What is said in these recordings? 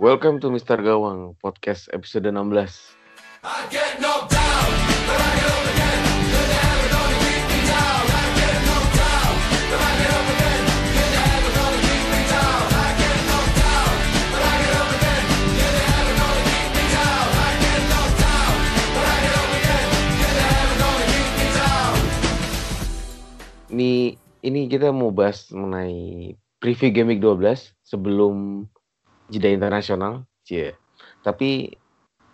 Welcome to Mr. Gawang, podcast episode 16. I get knocked down, but I get up again. You're never gonna keep me down. I get knocked down, but I get up again. You're never gonna keep me down. I get knocked down, but I get up again. You're never gonna keep me down. I get knocked down, but I get up again. You're never gonna keep me down. Ini ini kita mau bahas mengenai preview Game Week 12 sebelum jeda internasional. Cie. Tapi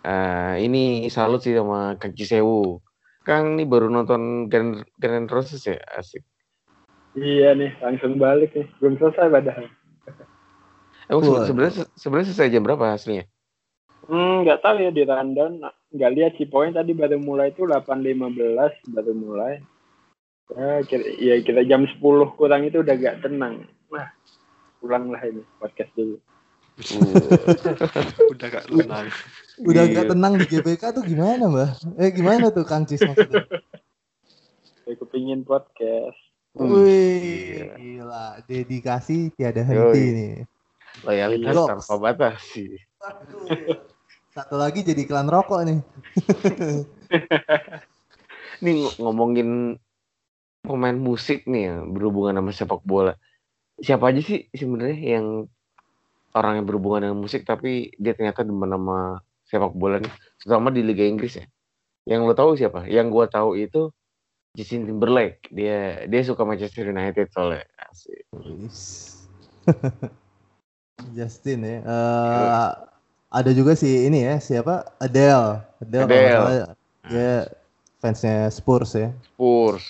eh, ini salut sih sama Kang Cisewu. Kang ini baru nonton Grand, Grand Roses ya, asik. Iya nih, langsung balik nih. Belum selesai padahal. Emang sebenarnya sebenarnya selesai jam berapa hasilnya? Hmm, nggak tahu ya di rundown. Nggak lihat sih poin tadi baru mulai itu 8.15 baru mulai. Ya, kira, ya kita jam 10 kurang itu udah gak tenang. Nah, pulanglah ini podcast dulu. Udah gak tenang Udah Iya. gak tenang di GBK tuh gimana, Mbak? Eh gimana tuh Kang Cis maksudnya? Saya kepingin podcast. Wih, gila. Dedikasi tiada henti Yoi. nih. Loyalitas Goks. tanpa batas sih. Satu lagi jadi iklan rokok nih. Nih ng- ngomongin pemain musik nih berhubungan sama sepak bola. Siapa aja sih sebenarnya yang orang yang berhubungan dengan musik tapi dia ternyata demen sama sepak bola nih, terutama di Liga Inggris ya. Yang lo tahu siapa? Yang gua tahu itu Justin Timberlake. Dia dia suka Manchester United soalnya. Asik. Justin ya. Eh, ada juga sih ini ya, siapa? Adele. Adele. Adele. salah, Dia fansnya Spurs ya. Spurs.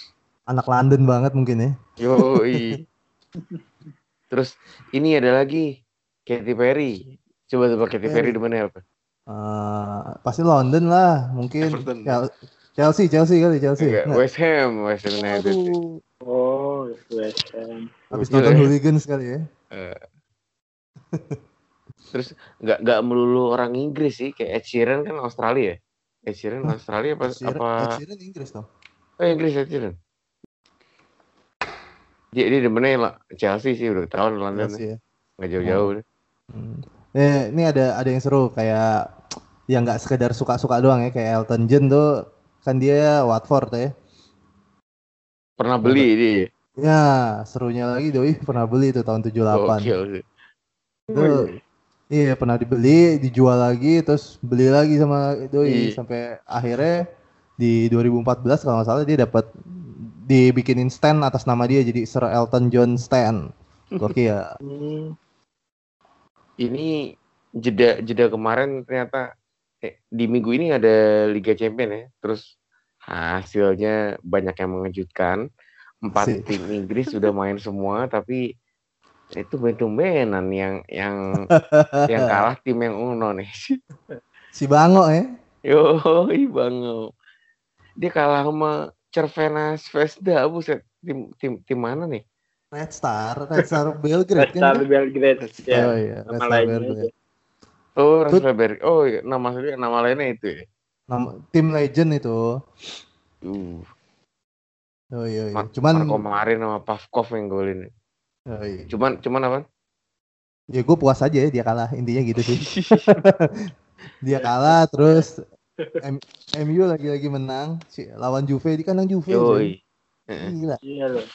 Anak London banget mungkin ya. Yoi. Terus ini ada lagi Katy Perry. Coba coba Katy Perry di mana apa? Eh, pasti London lah, mungkin. Everton. Chel- Chelsea, Chelsea kali Chelsea. Enggak, Nggak. West Ham, West Ham United. Aduh, Oh, West Ham. habis nonton ya. hooligans kali ya. Eh. Terus nggak nggak melulu orang Inggris sih, kayak Ed Sheeran kan Australia ya. Ed Sheeran Hah? Australia apa Ed Sheeran- apa? Ed Sheeran Inggris dong. Oh Inggris Ed Sheeran. Dia dia demennya lah Chelsea sih udah tahun London Chelsea ya. nggak jauh-jauh deh. Hmm. Eh, ini ada ada yang seru kayak yang nggak sekedar suka-suka doang ya kayak Elton John tuh kan dia Watford ya. Pernah beli dia. Ya, serunya lagi doi pernah beli tuh tahun 78. Gokil sih. Itu iya pernah dibeli, dijual lagi terus beli lagi sama doi Iya. sampai akhirnya di 2014 kalau nggak salah dia dapat dibikinin stand atas nama dia jadi Sir Elton John stand. Gokil ya. Ini jeda jeda kemarin ternyata eh, di minggu ini ada Liga Champion ya. Terus hasilnya banyak yang mengejutkan. Empat Asik. tim Inggris sudah main semua tapi itu tumben-tumbenan yang yang yang kalah tim yang uno nih. Si Bango ya. Yo, banget. Dia kalah sama Cervena Zvezda, buset. Tim tim tim mana nih? Red Star, Red Star Belgrade Red kan. Star Belgrade. Ya, Oh iya, Red nama Star lainnya Belgrade. Oh, Tut. Raspberry. Oh, iya, nama maksudnya nama lainnya itu ya. Nama, tim legend itu. Uh, Oh iya, iya. Mar- Cuman Marco Marin sama Pavkov yang golin. oh, iya. Cuman cuman apa? ya gue puas aja ya dia kalah intinya gitu sih. dia kalah terus M- MU lagi-lagi menang si lawan Juve di kandang Juve. Yoi. Gila. Iya loh.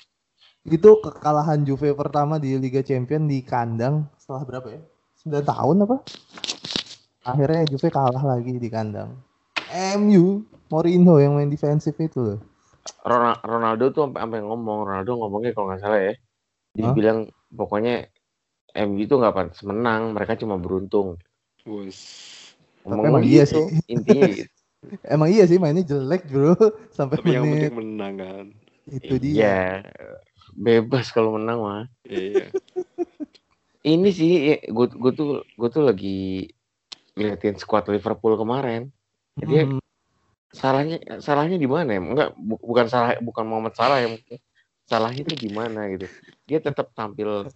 Itu kekalahan Juve pertama di Liga Champion di kandang setelah berapa ya? 9 tahun apa? Akhirnya Juve kalah lagi di kandang. MU Mourinho yang main defensif itu loh. Rona- Ronaldo tuh sampai sampai ngomong, Ronaldo ngomongnya kalau nggak salah ya. Dia Hah? bilang pokoknya MU itu nggak pantas menang, mereka cuma beruntung. Ngomong emang iya gitu, sih. Intinya gitu. Emang iya sih mainnya jelek bro sampai Tapi yang menit penting menang kan. itu dia. Iya, bebas kalau menang mah. Iya. Ini sih, gue gue tuh gue tuh lagi ngeliatin squad Liverpool kemarin. Jadi Hmm. salahnya salahnya di mana ya? Enggak, bu- bukan salah bukan Muhammad Salah yang salahnya itu di mana gitu. Dia tetap tampil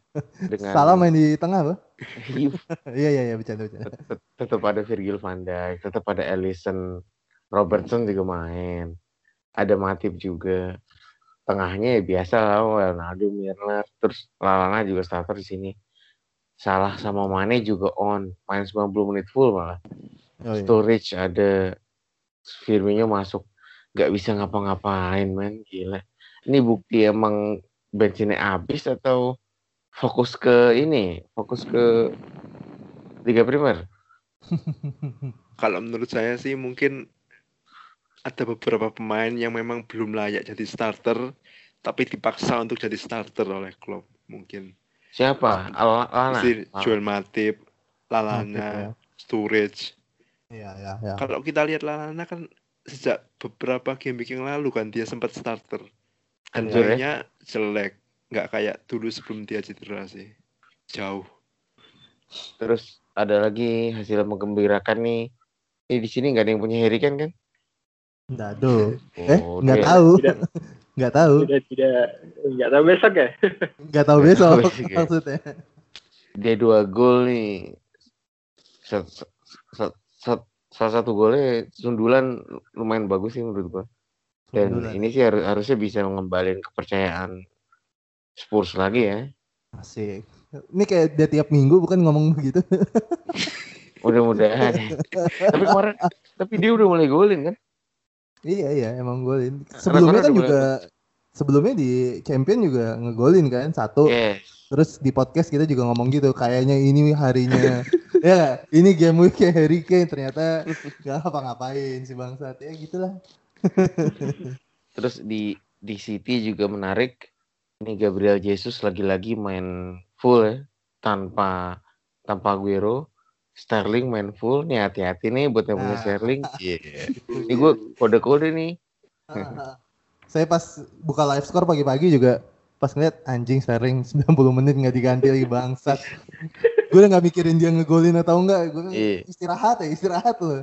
dengan Salah main di tengah loh. Iya, Iya iya iya bercanda bercanda. tet- tetap ada Virgil van Dijk, tetap ada Alisson, Robertson juga main. Ada Matip juga. Tengahnya ya biasa lah, Ronaldo, Milner, terus Lalana juga starter di sini. Salah sama Mane juga on, main 90 menit full malah. Oh, iya. Storage ada, Firmino masuk, nggak bisa ngapa-ngapain man, gila. Ini bukti emang bensinnya habis atau fokus ke ini, fokus ke Liga Primer? Kalau menurut saya sih mungkin ada beberapa pemain yang memang belum layak jadi starter, tapi dipaksa untuk jadi starter oleh Klopp mungkin. Siapa? Al Lana? Si Ah, Joel Matip, Lalana, Sturridge. Iya, iya, iya. Kalau kita lihat Lalana kan sejak beberapa game week yang lalu kan dia sempat starter. Dan ya? jelek, nggak kayak dulu sebelum dia cedera sih. Jauh. Terus ada lagi hasil menggembirakan nih. Ini di sini nggak ada yang punya Harry Kane kan? Nggak ada. Eh, Oh, nggak dia- tahu. Tidak. Nggak tahu. Tidak tidak nggak tahu besok ya. Nggak tahu besok Besok ya. maksudnya. Dia dua gol nih. Sat- sat- sat- sat- salah satu golnya sundulan lumayan bagus sih menurut gua. Dan Sundulan. ini sih harus, harusnya bisa mengembalikan kepercayaan Spurs lagi ya. Asik. Ini kayak dia tiap minggu bukan ngomong begitu. Mudah-mudahan. tapi kemarin, tapi dia udah mulai golin kan? Iya iya emang golin. Sebelumnya kan juga sebelumnya di champion juga ngegolin kan satu. Yes. Terus di podcast kita juga ngomong gitu kayaknya ini harinya ya ini game week Harry Kane ternyata nggak apa-ngapain si bangsat ya gitulah. Terus di di City juga menarik. Ini Gabriel Jesus lagi-lagi main full ya, tanpa tanpa Aguero. Sterling main full. Nih hati-hati nih buat yang punya Nah. Sterling. Iya. Ini gue kode-kode nih. Saya pas buka live score pagi-pagi juga pas ngeliat anjing Sterling 90 menit nggak diganti lagi bangsat. gue udah nggak mikirin dia ngegolin atau enggak. Gue Iya. istirahat ya istirahat loh.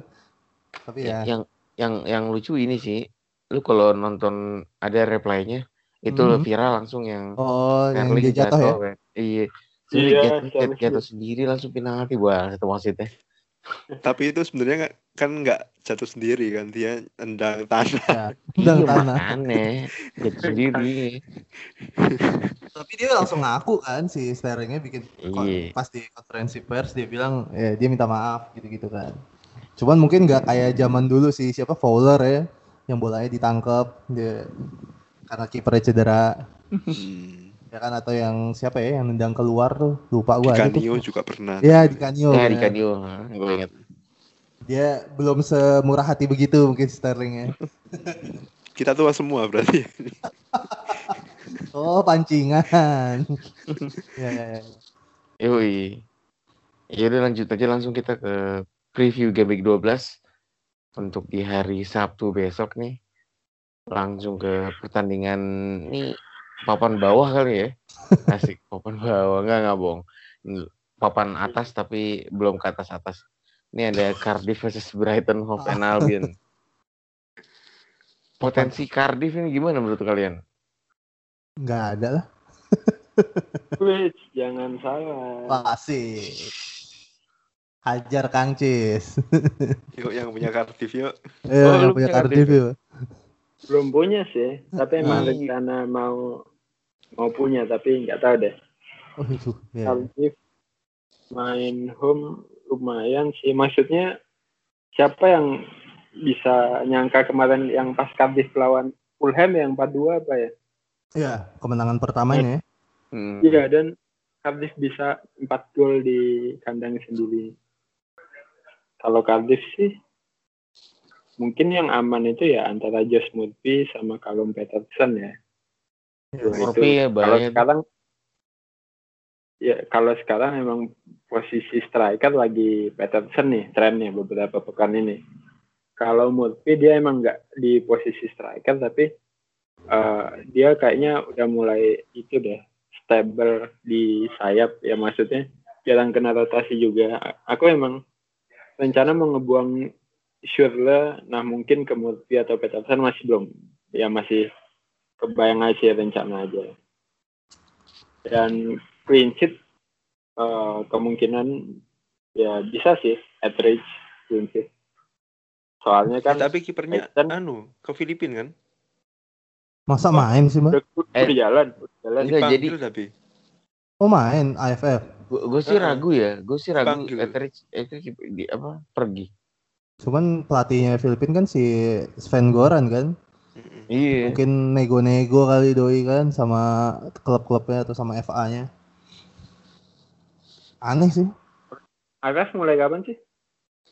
Tapi ya. Yang yang yang lucu ini sih, lu kalau nonton ada replaynya itu Mhm. viral langsung yang Oh, yang dia jatuh ya? kan. Iya. Iya, Iya, sendiri langsung penalti buat satu wasitnya. Tapi itu sebenarnya nggak- kan nggak jatuh sendiri kan dia endang tanah. Ya, Udah Iya, tanah. makanya jatuh sendiri. Tapi dia langsung ngaku kan si Sterlingnya bikin Iya. pas di konferensi pers dia bilang ya dia minta maaf gitu-gitu kan. Cuman mungkin nggak kayak zaman dulu sih siapa Fowler ya yang bolanya ditangkap dia karena kipernya cedera Hmm. Ya kan atau yang siapa ya yang nendang keluar tuh lupa gua ada Canio tuh. juga pernah. Ya di Canio. Ya di bener. Kanyo, gue inget. Dia belum semurah hati begitu mungkin Sterling ya. Kita tua semua berarti. Oh pancingan. ya, ya, ya. Yoi. Ya udah lanjut aja langsung kita ke preview game week 12 untuk di hari Sabtu besok nih. Langsung ke pertandingan nih papan bawah kali ya. Asik, papan bawah enggak enggak bohong. Papan atas tapi belum ke atas atas. Ini ada Cardiff versus Brighton Hove and Albion. Potensi Cardiff ini gimana menurut kalian? Nggak ada lah. Wih, jangan salah. Pasti. Hajar Kang Cis. Yuk yang punya Cardiff yuk. Eh, Oh, yang lu punya Cardiff Cardiff yuk. Belum punya sih, tapi emang rencana mau mau punya tapi nggak tahu deh. Oh itu. Ya. Main home lumayan sih. Maksudnya siapa yang bisa nyangka kemarin yang pas Cardiff lawan Fulham yang 4-2 apa ya? Ya, kemenangan pertamanya ya. Hmm. Iya dan Cardiff bisa 4 gol di kandang sendiri. Kalau Cardiff sih mungkin yang aman itu ya antara Josh Murphy sama Callum Peterson ya. Ya, Nah, Murphy ya kalau tuh. sekarang ya kalau sekarang emang posisi striker lagi Peterson nih trennya beberapa pekan ini. Kalau Murphy dia emang nggak di posisi striker tapi eh, dia kayaknya udah mulai itu deh stable di sayap ya maksudnya jarang kena rotasi juga. Aku emang rencana mau ngebuang Schürrle, nah mungkin ke Murphy atau Peterson masih belum, ya masih kebayang aja rencana aja. Dan clean sheet eh, kemungkinan ya bisa sih average clean sheet. Soalnya kan tapi kipernya Brighton- anu ke Filipina kan? Masa main sih, Mbak? Eh. jalan, udah jalan. Enggak, jadi- tapi. Oh, main AFF Gue sih Heeh. ragu ya, gue sih ragu. Etheridge Etheridge di apa pergi. Cuman pelatihnya Filipin kan si Sven Goran kan. Iya. Mungkin nego-nego kali doi kan sama klub-klubnya atau sama FA-nya. Aneh sih. Akas mulai kapan sih?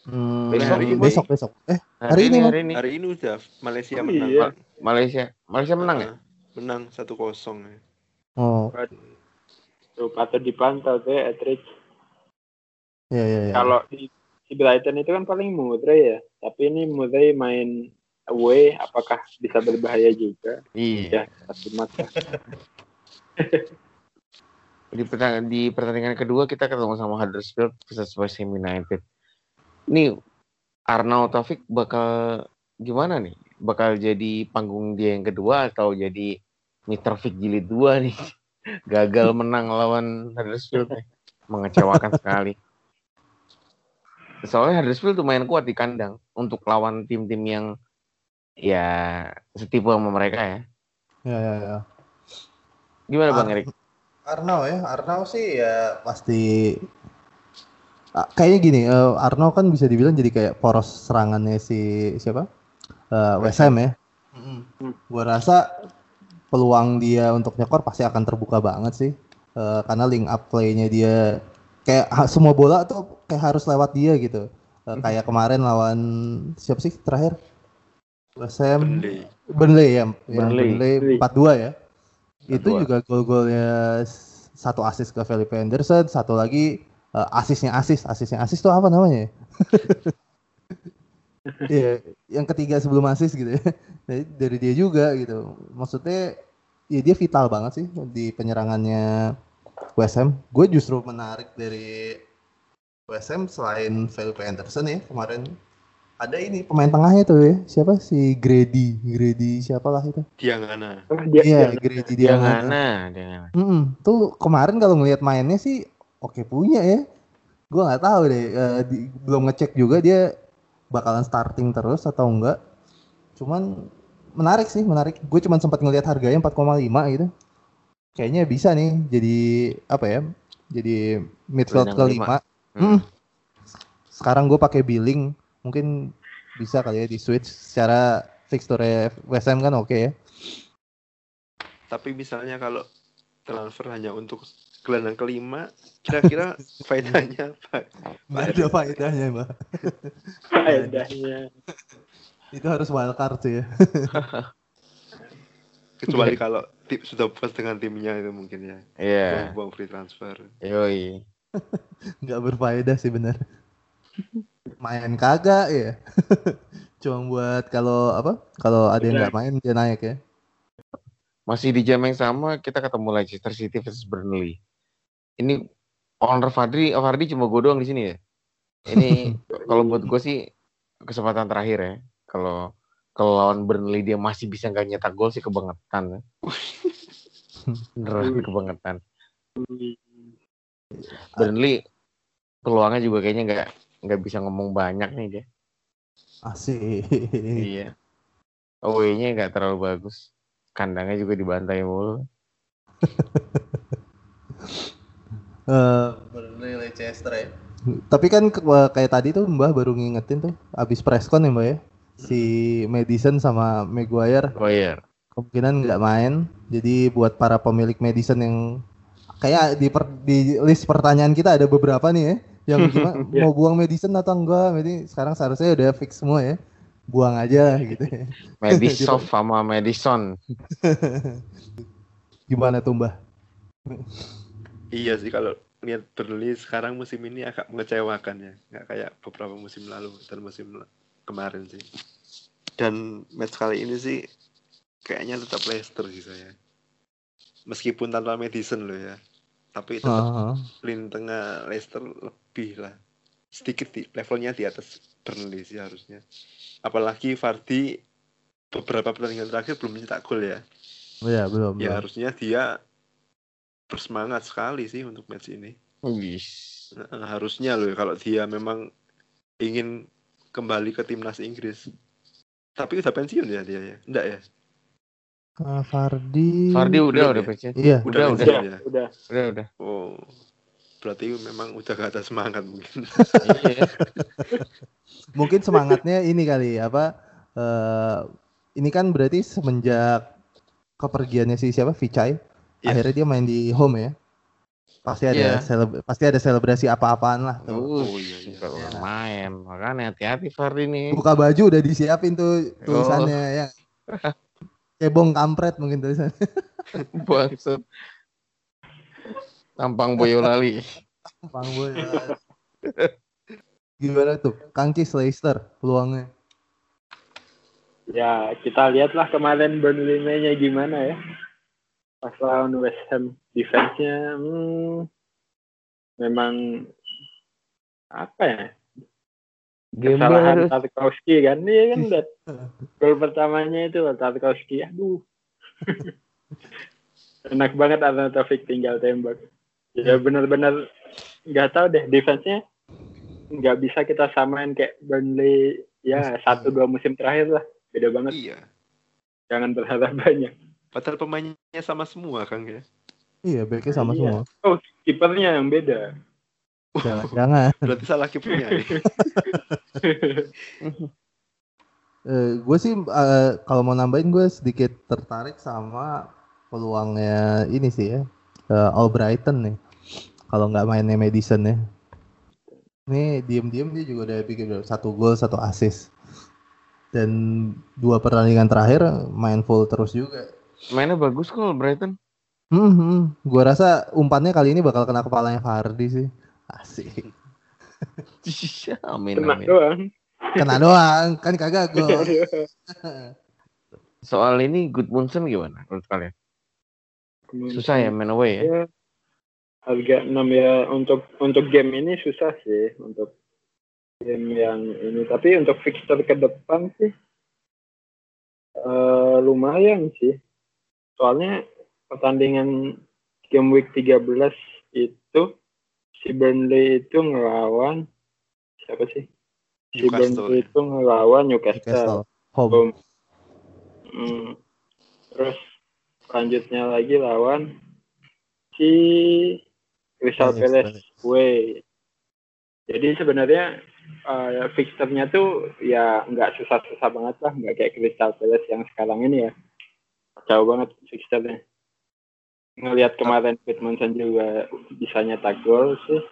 Hmm, Besok, hari ini. besok besok. Eh, Hari, Hari ini, ini, hari ini Hari ini udah Malaysia Oh, menang. iya. Pak. Malaysia Malaysia menang ya? Ah, Menang 1-0 ya. oh, Tuh patut dipantau tuh ya, Etheridge. ya ya ya. Kalau di, di Brighton itu kan paling Murray ya. Tapi ini Murray main away, apakah bisa berbahaya juga? Iya. Ya, mata. Di, pertandingan, di pertandingan kedua kita ketemu sama Huddersfield versus West Ham United. Ini Arnaud Taufik bakal gimana nih? Bakal jadi panggung dia yang kedua atau jadi Mitrovic jilid dua nih? Gagal menang lawan Huddersfield nih. Mengecewakan sekali. Soalnya Huddersfield lumayan kuat di kandang untuk lawan tim-tim yang ya setipu sama mereka ya. Ya ya ya. Gimana Bang Ar- Erik? Arnau ya, Arnau sih ya pasti Ah, kayaknya gini, eh, Arnau kan bisa dibilang jadi kayak poros serangannya si siapa? Eh, West Ham ya. Gua rasa peluang dia untuk nyekor pasti akan terbuka banget sih. Eh, karena link up play-nya dia kayak semua bola tuh kayak harus lewat dia gitu. Eh, kayak kemarin lawan siapa sih terakhir? West Ham Burnley. Burnley ya, yang Burnley. Burnley 4-2 ya. Itu 4-2. juga gol-golnya satu asis ke Felipe Anderson, satu lagi eh, asisnya asis, asisnya asis tuh apa namanya? ya? Iya, yang ketiga sebelum asis gitu ya. Dari, dari dia juga gitu. Maksudnya ya dia vital banget sih di penyerangannya West Ham. Gue justru menarik dari West Ham selain Felipe Anderson ya kemarin ada ini pemain tengahnya tuh ya. Siapa? Si Grady. Grady siapa lah itu? Dia ngana. Oh, dia, iya dia- Grady Dia dia ngana, dia ngana. Mm-mm. tuh kemarin kalau ngelihat mainnya sih oke punya ya. Gue nggak tahu deh eh, di- belum ngecek juga dia bakalan starting terus atau enggak. Cuman menarik sih menarik. Gue cuman sempat ngelihat harganya 4,5 gitu. Kayaknya bisa nih jadi apa ya jadi midfield kelima. Hmm. Hmm. sekarang gue pakai billing mungkin bisa kali ya di switch secara fixture West Ham kan oke ya Tapi misalnya kalau transfer hanya untuk gelandang kelima, kira-kira faedahnya apa? nggak ada faedahnya mbak faedahnya. itu harus wildcard sih ya Kecuali kalau tim sudah puas dengan timnya itu mungkin ya. Iya. Buang free transfer. Yoi. nggak berfaedah sih bener main kagak ya cuma buat kalau apa kalau ada yang nggak main dia naik ya Masih di jam yang sama kita ketemu Leicester City versus Burnley. Ini owner Fadri, oh, Fadri cuma gue doang di sini ya. Ini kalau buat gue sih kesempatan terakhir ya. Kalau kalau lawan Burnley dia masih bisa nggak nyetak gol sih kebangetan. ya. Beneran kebangetan. Burnley peluangnya juga kayaknya nggak nggak bisa ngomong banyak nih dia. asik Iya. Away-nya nggak terlalu bagus. Kandangnya juga dibantai mulu. Eh, Burnley Leicester ya tapi kan kayak tadi tuh Mbah baru ngingetin tuh abis presscon ya Mbah ya si Madison sama Maguire Goyer. kemungkinan nggak main. Jadi buat para pemilik Madison yang kayak di per- di list pertanyaan kita ada beberapa nih ya yang gimana Iya. mau buang Madison atau enggak. Jadi sekarang seharusnya udah fix semua ya. Buang aja gitu ya. Madison sama Madison. Gimana tuh Mbah? Iya sih kalau lihat Burnley sekarang musim ini agak mengecewakan ya. Nggak kayak beberapa musim lalu dan musim kemarin sih. Dan match kali ini sih kayaknya tetap Leicester sih saya. Meskipun tanpa Madison loh ya. Tapi tetap Ah, lini tengah Leicester lebih lah. Sedikit di levelnya di atas Burnley sih harusnya. Apalagi Vardy beberapa pertandingan terakhir belum mencetak gol ya. ya belum. Ya belum. harusnya dia bersemangat sekali sih untuk match ini. Wis. Nah, harusnya loh kalau dia memang ingin kembali ke timnas Inggris. Tapi udah pensiun ya dia ya? Enggak ya? Fardi. Fardi udah belum udah ya? pensiun. Iya. Udah, udah. Udah, ya? udah. Udah udah. Oh. Berarti memang udah gak ada semangat mungkin. iya. Mungkin semangatnya ini kali apa eh ini kan berarti semenjak kepergiannya si siapa Vichai Iya. akhirnya dia main di home ya. Pasti ada Iya. seleb- pasti ada selebrasi apa-apaan lah tuh. Oh, iya, iya. Kalau main, makanya hati-hati Fardi nih. Buka baju udah disiapin tuh tulisannya ya. Cebong kampret mungkin tulisannya. Bangsat. Tampang Boyolali. Bang Boy. ya. Gimana tuh? Kang Cis Leicester peluangnya. Ya, kita lihatlah kemarin Burnley mainnya gimana ya. Pas lawan West Ham, defense-nya hmm, memang apa ya? Kesalahan. Tarkowski kan. Iya kan, lihat. Gol pertamanya itu Tarkowski. Aduh. Enak banget Arnautovic tinggal tembak. Ya benar-benar nggak tahu deh defense-nya nggak bisa kita samain kayak Burnley ya satu dua musim terakhir lah beda banget Iya. jangan berharap banyak Padahal pemainnya sama semua Kang ya. Iya, backnya sama Iya. semua. oh kipernya yang beda Jangan, jangan. Berarti salah kipernya. nih. Eh, gue sih eh, kalau mau nambahin gue sedikit tertarik sama peluangnya ini sih ya eh, Albrighton nih. Kalau nggak mainnya Madison ya. Ini diem-diem dia juga udah bikin satu gol satu assist. Dan dua pertandingan terakhir main full terus juga. Mainnya bagus kok Brighton. hmm, hmm. gue rasa umpannya kali ini bakal kena kepalanya Fardi sih. Asik. Amin kena amin. doang. Kena doang. Kan kagak gol Soal ini Goodmunson gimana menurut kalian? Susah ya main away ya? ya harga 6 ya untuk untuk game ini susah sih untuk game yang ini tapi untuk fixture ke depan sih eh, lumayan sih soalnya pertandingan game week 13 itu si Burnley itu ngelawan siapa sih si Newcastle, Burnley ya. itu ngelawan Newcastle, Newcastle home Home. Hmm. Terus selanjutnya lagi lawan si Crystal Palace, away. Jadi sebenarnya eh, fixturnya tuh ya nggak susah-susah banget lah, nggak kayak Crystal Palace yang sekarang ini ya. Jauh banget fixturnya. Ngelihat kemarin Pitmanson juga bisa nyetak gol sih.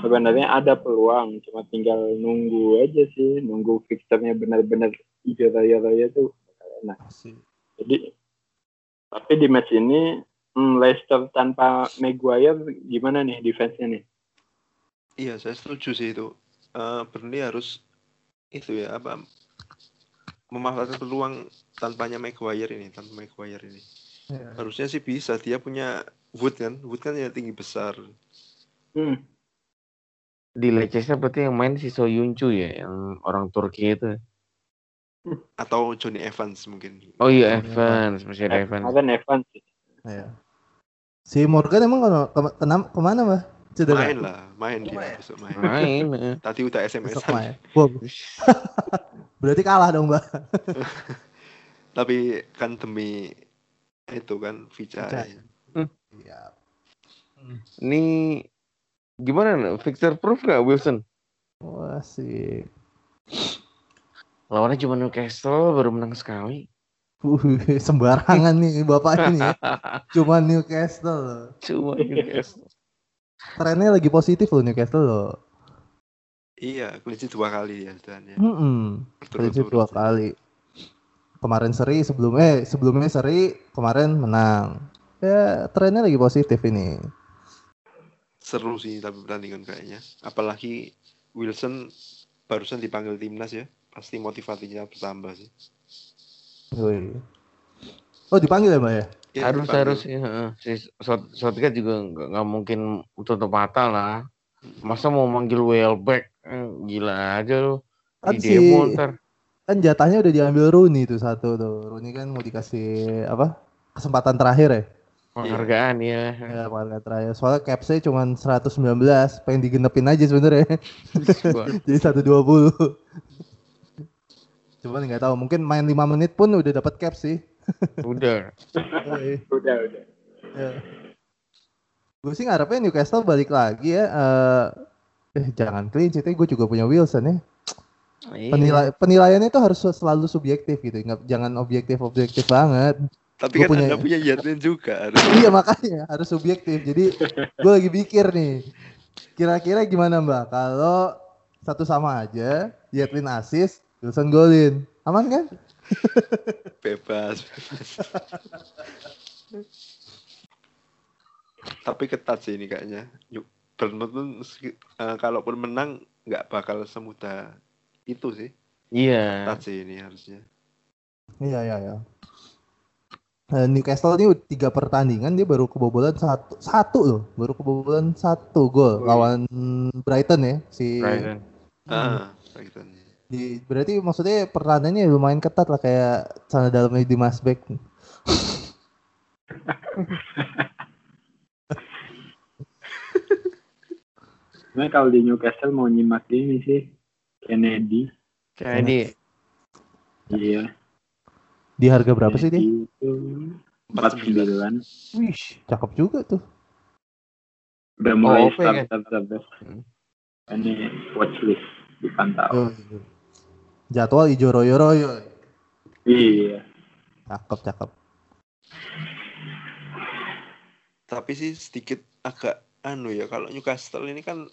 Sebenarnya ada peluang, cuma tinggal nunggu aja sih, nunggu fixturnya benar-benar hijau raya-raya tuh. Asik. Jadi tapi di match ini hmm, Leicester tanpa Maguire gimana nih defense-nya nih? Iya, saya setuju sih itu. Eh Burnley harus itu ya apa memanfaatkan peluang tanpanya Maguire ini, tanpa Maguire ini. Iya. Harusnya sih bisa. Dia punya Wood kan, Wood kan ya tinggi besar. Hmm, Di Leicester berarti yang main si Soyuncu ya, yang orang Turki itu. Atau Johnny Evans mungkin. Oh iya Evans, masih ada Evans. Kemarin Evans sih. Iya. Si Morgan emang ke, kena- ke mana mbak? Cedera. Main lah, main dia Main. besok main. Main. eh. Tadi udah Besok SMS main. Wow. Berarti kalah dong mbak. Tapi kan demi itu kan Vichai. Vichai. Iya. Ini gimana? Fixture proof nggak Wilson? Wah sih. Lawannya cuma Newcastle baru menang sekali. Uh, sembarangan nih bapak ini. ya. Cuma Newcastle. Cuma Newcastle. Trennya lagi positif loh Newcastle loh. Iya, kunci dua kali ya dan ya. Hmm. Prinsip Berturut-turut dua kali. Kemarin seri sebelumnya sebelumnya seri kemarin menang. Ya trennya lagi positif ini. Seru sih tapi pertandingan kayaknya. Apalagi Wilson barusan dipanggil timnas ya. Pasti motivasinya bertambah sih. Wih. Oh dipanggil ya mbak ya? Iya, harus dipanggil. harus ya. heeh. Si Southgate juga nggak nggak mungkin tutup mata lah. Masa mau manggil Welbeck? Eh, Gila aja lu. Kan Di si demo ntar. kan jatahnya udah diambil Rooney tuh satu tuh. Rooney kan mau dikasih apa? Kesempatan terakhir ya? Penghargaan ya. Ya penghargaan terakhir. Soalnya capsnya cuma 119, pengen digenepin aja sebenarnya. Jadi 120. Cuman nggak tahu, mungkin main 5 menit pun udah dapat cap sih. Udah. Udah udah. Ya. Gue sih ngarepnya Newcastle balik lagi ya. Eh, eh jangan clean sheet, gue juga punya Wilson ya. Iya. Penilai penilaiannya itu harus selalu subjektif gitu, nggak jangan objektif objektif banget. Tapi Gua kan punya- anda punya Yadlin juga harus. iya makanya harus subjektif. Jadi gue lagi pikir nih, kira-kira gimana mbak kalau satu sama aja, Yetlin assist, Wilson golin, aman kan? bebas, bebas. Tapi ketat sih ini kayaknya. Yuk, Bournemouth pun meski- eh, kalaupun menang nggak bakal semudah itu sih. Iya. Ketat sih ini harusnya. Iya iya iya. Eh, Newcastle ini tiga pertandingan dia baru kebobolan satu satu loh, baru kebobolan satu gol Wih. lawan Brighton ya si. Brighton. Ah, Brighton. Di, berarti maksudnya pertahanannya lumayan ketat lah kayak sana dalamnya di Masbek. Sebenarnya kalau di Newcastle mau nyimak ini sih Kennedy. Jadi Iya. Di harga berapa sih dia? Kennedy empat sembilan. Wih, cakep juga tuh. Udah mulai kan? start start start. Hmm. Ini watchlist dipantau. Yo, yo. Jadwal ijo royo royo. Iya. Cakep cakep. Tapi sih sedikit agak anu ya kalau Newcastle ini kan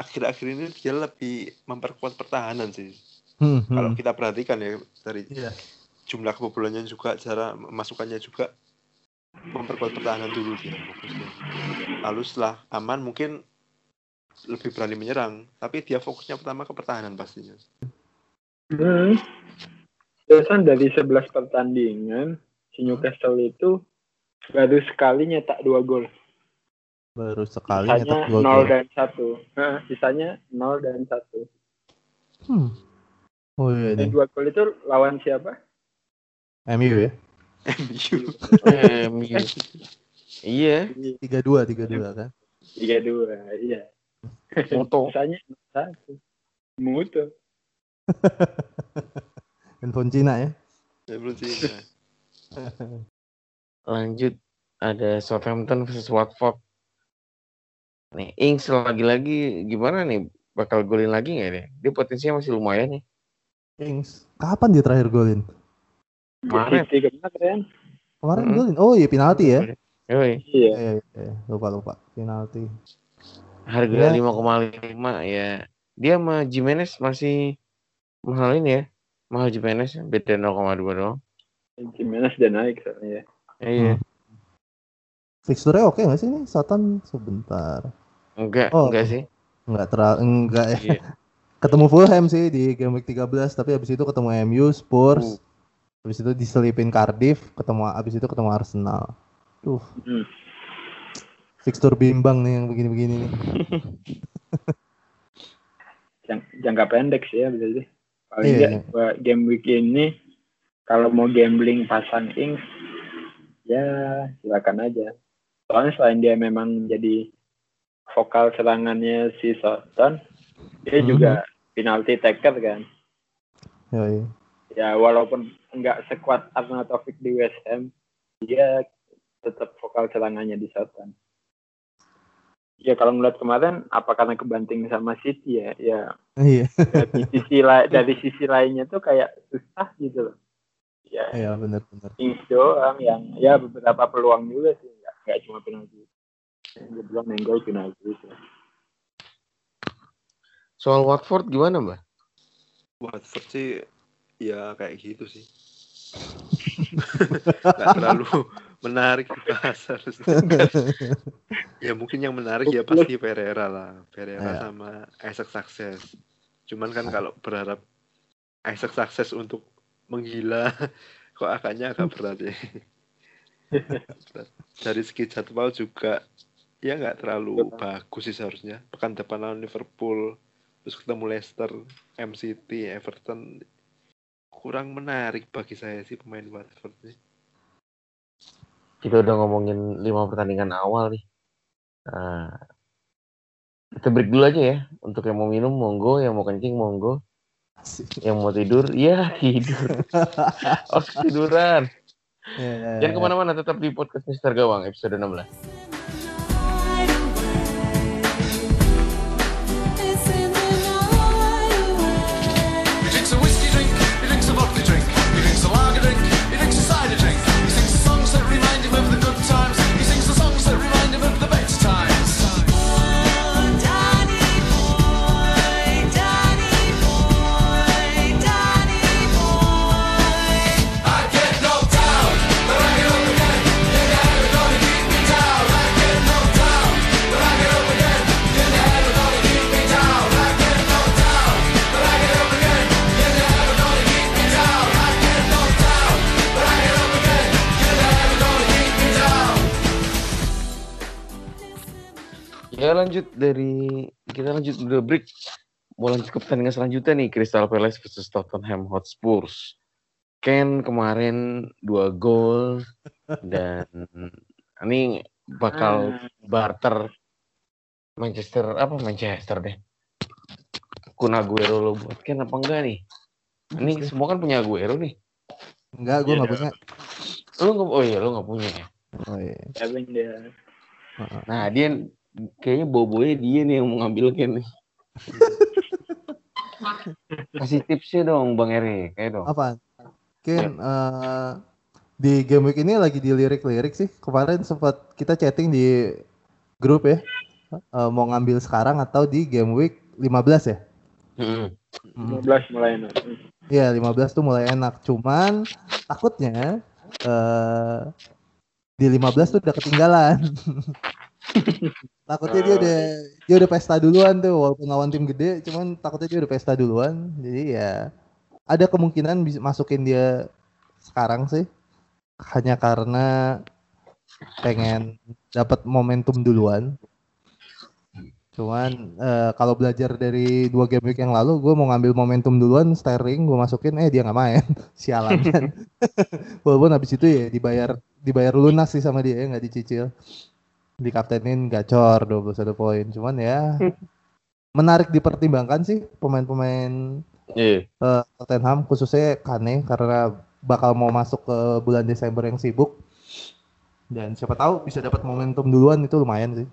akhir-akhir ini dia lebih memperkuat pertahanan sih. Hmm, Kalau hmm. kita perhatikan ya dari Iya. jumlah kebobolannya juga, cara masukannya juga memperkuat pertahanan dulu dia fokusnya. Lalu setelah aman mungkin lebih berani menyerang, tapi dia fokusnya pertama ke pertahanan pastinya. Hmm. Biasanya dari 11 pertandingan si Newcastle itu baru sekali nyetak dua gol. Baru sekali Sisanya nyetak dua 0 gol. dan 1. Nah, sisanya 0 dan 1. Hmm. Oh iya Dan nih. dua gol itu lawan siapa? MU ya. MU. eh, Iya. Tiga dua tiga dua kan. 3-2. Iya. Moto. Sisanya 1. Mutu. Handphone Cina ya. Sih. nah. Lanjut ada Southampton versus Watford. Nih, Ings lagi-lagi gimana nih? Bakal golin lagi nggak deh? Dia potensinya masih lumayan nih. Kings. Kapan dia terakhir golin? Kemarin. Kemarin. Kemarin Hmm. golin. Oh iya penalti ya. Yoi. Iya. Eh, eh, lupa lupa penalti. Harga Ya. 5,5 ya. Dia sama Jimenez masih mahal ini ya. Mahal Jimenez ya. beda 0,2 doang. Jimenez udah naik soalnya ya. Eh, Iya. Fixture-nya oke nggak sih nih? Satan sebentar. Enggak, Oh. enggak sih. Enggak terlalu enggak ya. Iya. Ketemu Fulham sih di game week 13 tapi habis itu ketemu MU, Spurs. Uh. Habis itu diselipin Cardiff, ketemu habis itu ketemu Arsenal. Tuh. Hmm. Fixture bimbang nih yang begini-begini nih. Jang- jangka pendek sih ya bisa sih. Paling Iya, enggak iya. buat game week ini kalau mau gambling pasang Ings ya silakan aja. Soalnya selain dia memang jadi vokal serangannya si Soton, dia Mhm. juga penalti taker kan. Yoi. Ya walaupun nggak sekuat Arnautovic di West Ham, dia tetap vokal serangannya di Soton. Ya kalau ngeliat kemarin, apa karena kebanting sama City ya? Ya Iya. dari sisi la- dari sisi lainnya tuh kayak susah gitu loh. Ya, Iya benar-benar. Ings doang yang ya beberapa peluang juga sih, nggak nggak cuma penalti. Yang bilang main gol penalti itu. Soal Watford gimana, Mbak? Watford sih ya kayak gitu sih. Nggak terlalu menarik dibahas harusnya. ya mungkin yang menarik ya pasti Pereira lah. Pereira Ya. sama Isaac Sukses. Cuman kan kalau berharap Isaac Sukses untuk menggila kok agaknya agak berat ya. Dari segi jadwal juga ya nggak terlalu bagus sih seharusnya. Pekan depan lawan Liverpool, terus ketemu Leicester, MCT, Everton kurang menarik bagi saya sih pemain Watford nih. Kita udah ngomongin lima pertandingan awal nih. Nah, kita break dulu aja ya. Untuk yang mau minum, monggo. Yang mau kencing, monggo. Yang mau tidur, ya tidur. oh, tiduran. Iya, iya, Jangan iya. ke mana-mana, tetap di podcast Mister Gawang, episode 16. Lanjut dari kita lanjut udah break. Mau lanjut ke pertandingan selanjutnya nih Crystal Palace versus Tottenham Hotspurs. Ken kemarin dua gol dan ini bakal barter Manchester apa Manchester deh. Kun Aguero lo buat Ken apa enggak nih? Ini semua kan punya Aguero nih. Enggak, gue Iya, nggak punya. Lu nggak oh iya lu nggak punya ya. Oh, iya. Nah dia kayaknya bobonya dia nih yang mau ngambil Ken nih. Kasih tipsnya dong Bang Eri, kayak dong. Apa? Ken eh, di game week ini lagi dilirik-lirik sih. Kemarin sempat kita chatting di grup ya. Eh, mau ngambil sekarang atau di game week 15 ya? Mm-mm. Hmm. 15 mulai enak. Iya, 15 tuh mulai enak. Cuman takutnya eh di 15 tuh udah ketinggalan. takutnya dia udah dia udah pesta duluan tuh walaupun lawan tim gede, cuman takutnya dia udah pesta duluan. Jadi ya ada kemungkinan bisa masukin dia sekarang sih. Hanya karena pengen dapat momentum duluan. Cuman eh, kalau belajar dari dua game week yang lalu, gue mau ngambil momentum duluan, Sterling gue masukin, eh dia nggak main, sialan kan. Walaupun habis itu ya dibayar dibayar lunas sih sama dia, ya, nggak dicicil. Dikaptenin gacor 21 poin, cuman ya menarik dipertimbangkan sih pemain-pemain Iya. eh, Tottenham khususnya Kane karena bakal mau masuk ke bulan Desember yang sibuk dan siapa tahu bisa dapat momentum duluan itu lumayan sih.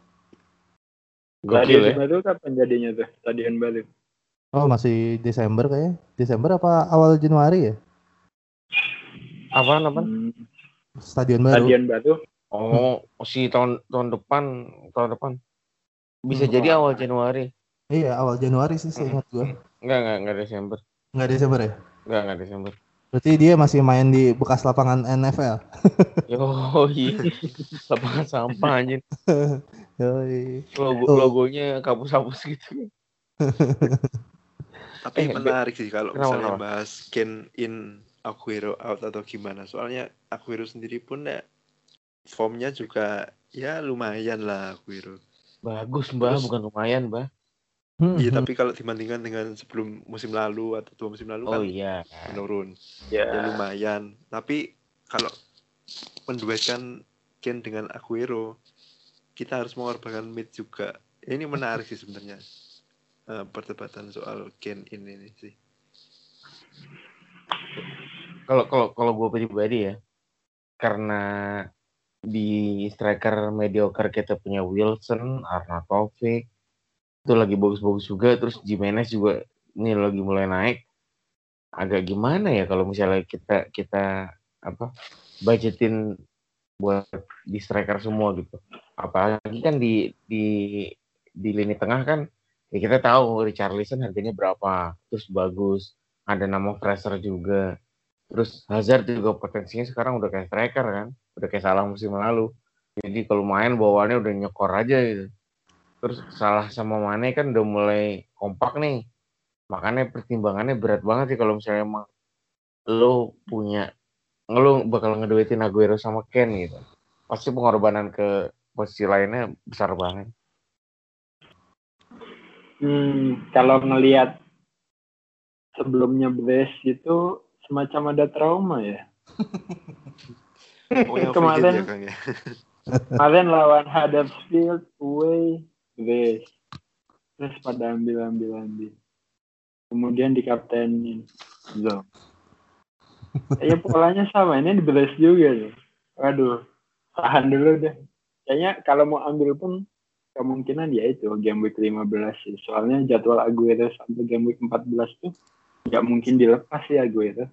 Gokil ya. Stadion baru kapan jadinya tuh? Stadion baru. Oh masih Desember kayaknya. Desember apa awal Januari ya? Apaan apaan? Hmm, Stadion baru. Stadion baru. Oh, si tahun tahun depan, tahun depan. Bisa Hmm. jadi awal Januari. Iya awal Januari sih saya ingat gue. Enggak, enggak, enggak Desember. Nggak Desember ya? Enggak, enggak Desember. Berarti dia masih main di bekas lapangan NFL. Yo, iya. Lapangan sampah anjir. Yoi. Logo Tuh. logonya kapus-kapus gitu. Tapi Eh, menarik sih kalau kenapa, misalnya kenapa? bahas Ken in Aguero out atau gimana. Soalnya Aguero sendiri pun ya formnya juga ya lumayan lah Aguero. Bagus, Mbah, Terus- bukan lumayan, Mbah. Hmm, Iya hmm. tapi kalau dibandingkan dengan sebelum musim lalu atau dua musim lalu Oh kan iya. menurun. Ya. Ya lumayan. Tapi kalau menduetkan Ken dengan Aguero, kita harus mengorbankan mid juga. Ini menarik sih sebenarnya eh, perdebatan soal Ken ini sih. Kalau kalau kalau gue pribadi ya, karena di striker mediocre kita punya Wilson, Arnautovic, itu lagi bagus-bagus juga, terus Jimenez juga ini lagi mulai naik. Agak gimana ya kalau misalnya kita kita apa budgetin buat di striker semua gitu. Apalagi kan di di di lini tengah kan ya kita tahu Richarlison harganya berapa, terus bagus. Ada nama Fraser juga. Terus Hazard juga potensinya sekarang udah kayak striker kan, udah kayak salah musim lalu. Jadi kalau main bawaannya udah nyekor aja gitu. Terus salah sama Mane kan udah mulai kompak nih. Makanya pertimbangannya berat banget sih kalau misalnya emang lo punya lo bakal ngeduetin Aguero sama Ken gitu. Pasti pengorbanan ke posisi lainnya besar banget. Hmm, kalau ngelihat sebelumnya Blaze gitu semacam ada trauma ya. Oh yang Kemarin- ya Kang ya. Kemarin lawan Huddersfield away Blaze. Terus pada ambil ambil ambil. Kemudian dikaptenin. Loh. Ya polanya sama ini di Blaze juga tuh. Waduh, tahan dulu deh. Kayaknya kalau mau ambil pun kemungkinan ya itu game week 15 sih. Soalnya jadwal Aguero sampai game week 14 tuh nggak mungkin dilepas ya Aguero.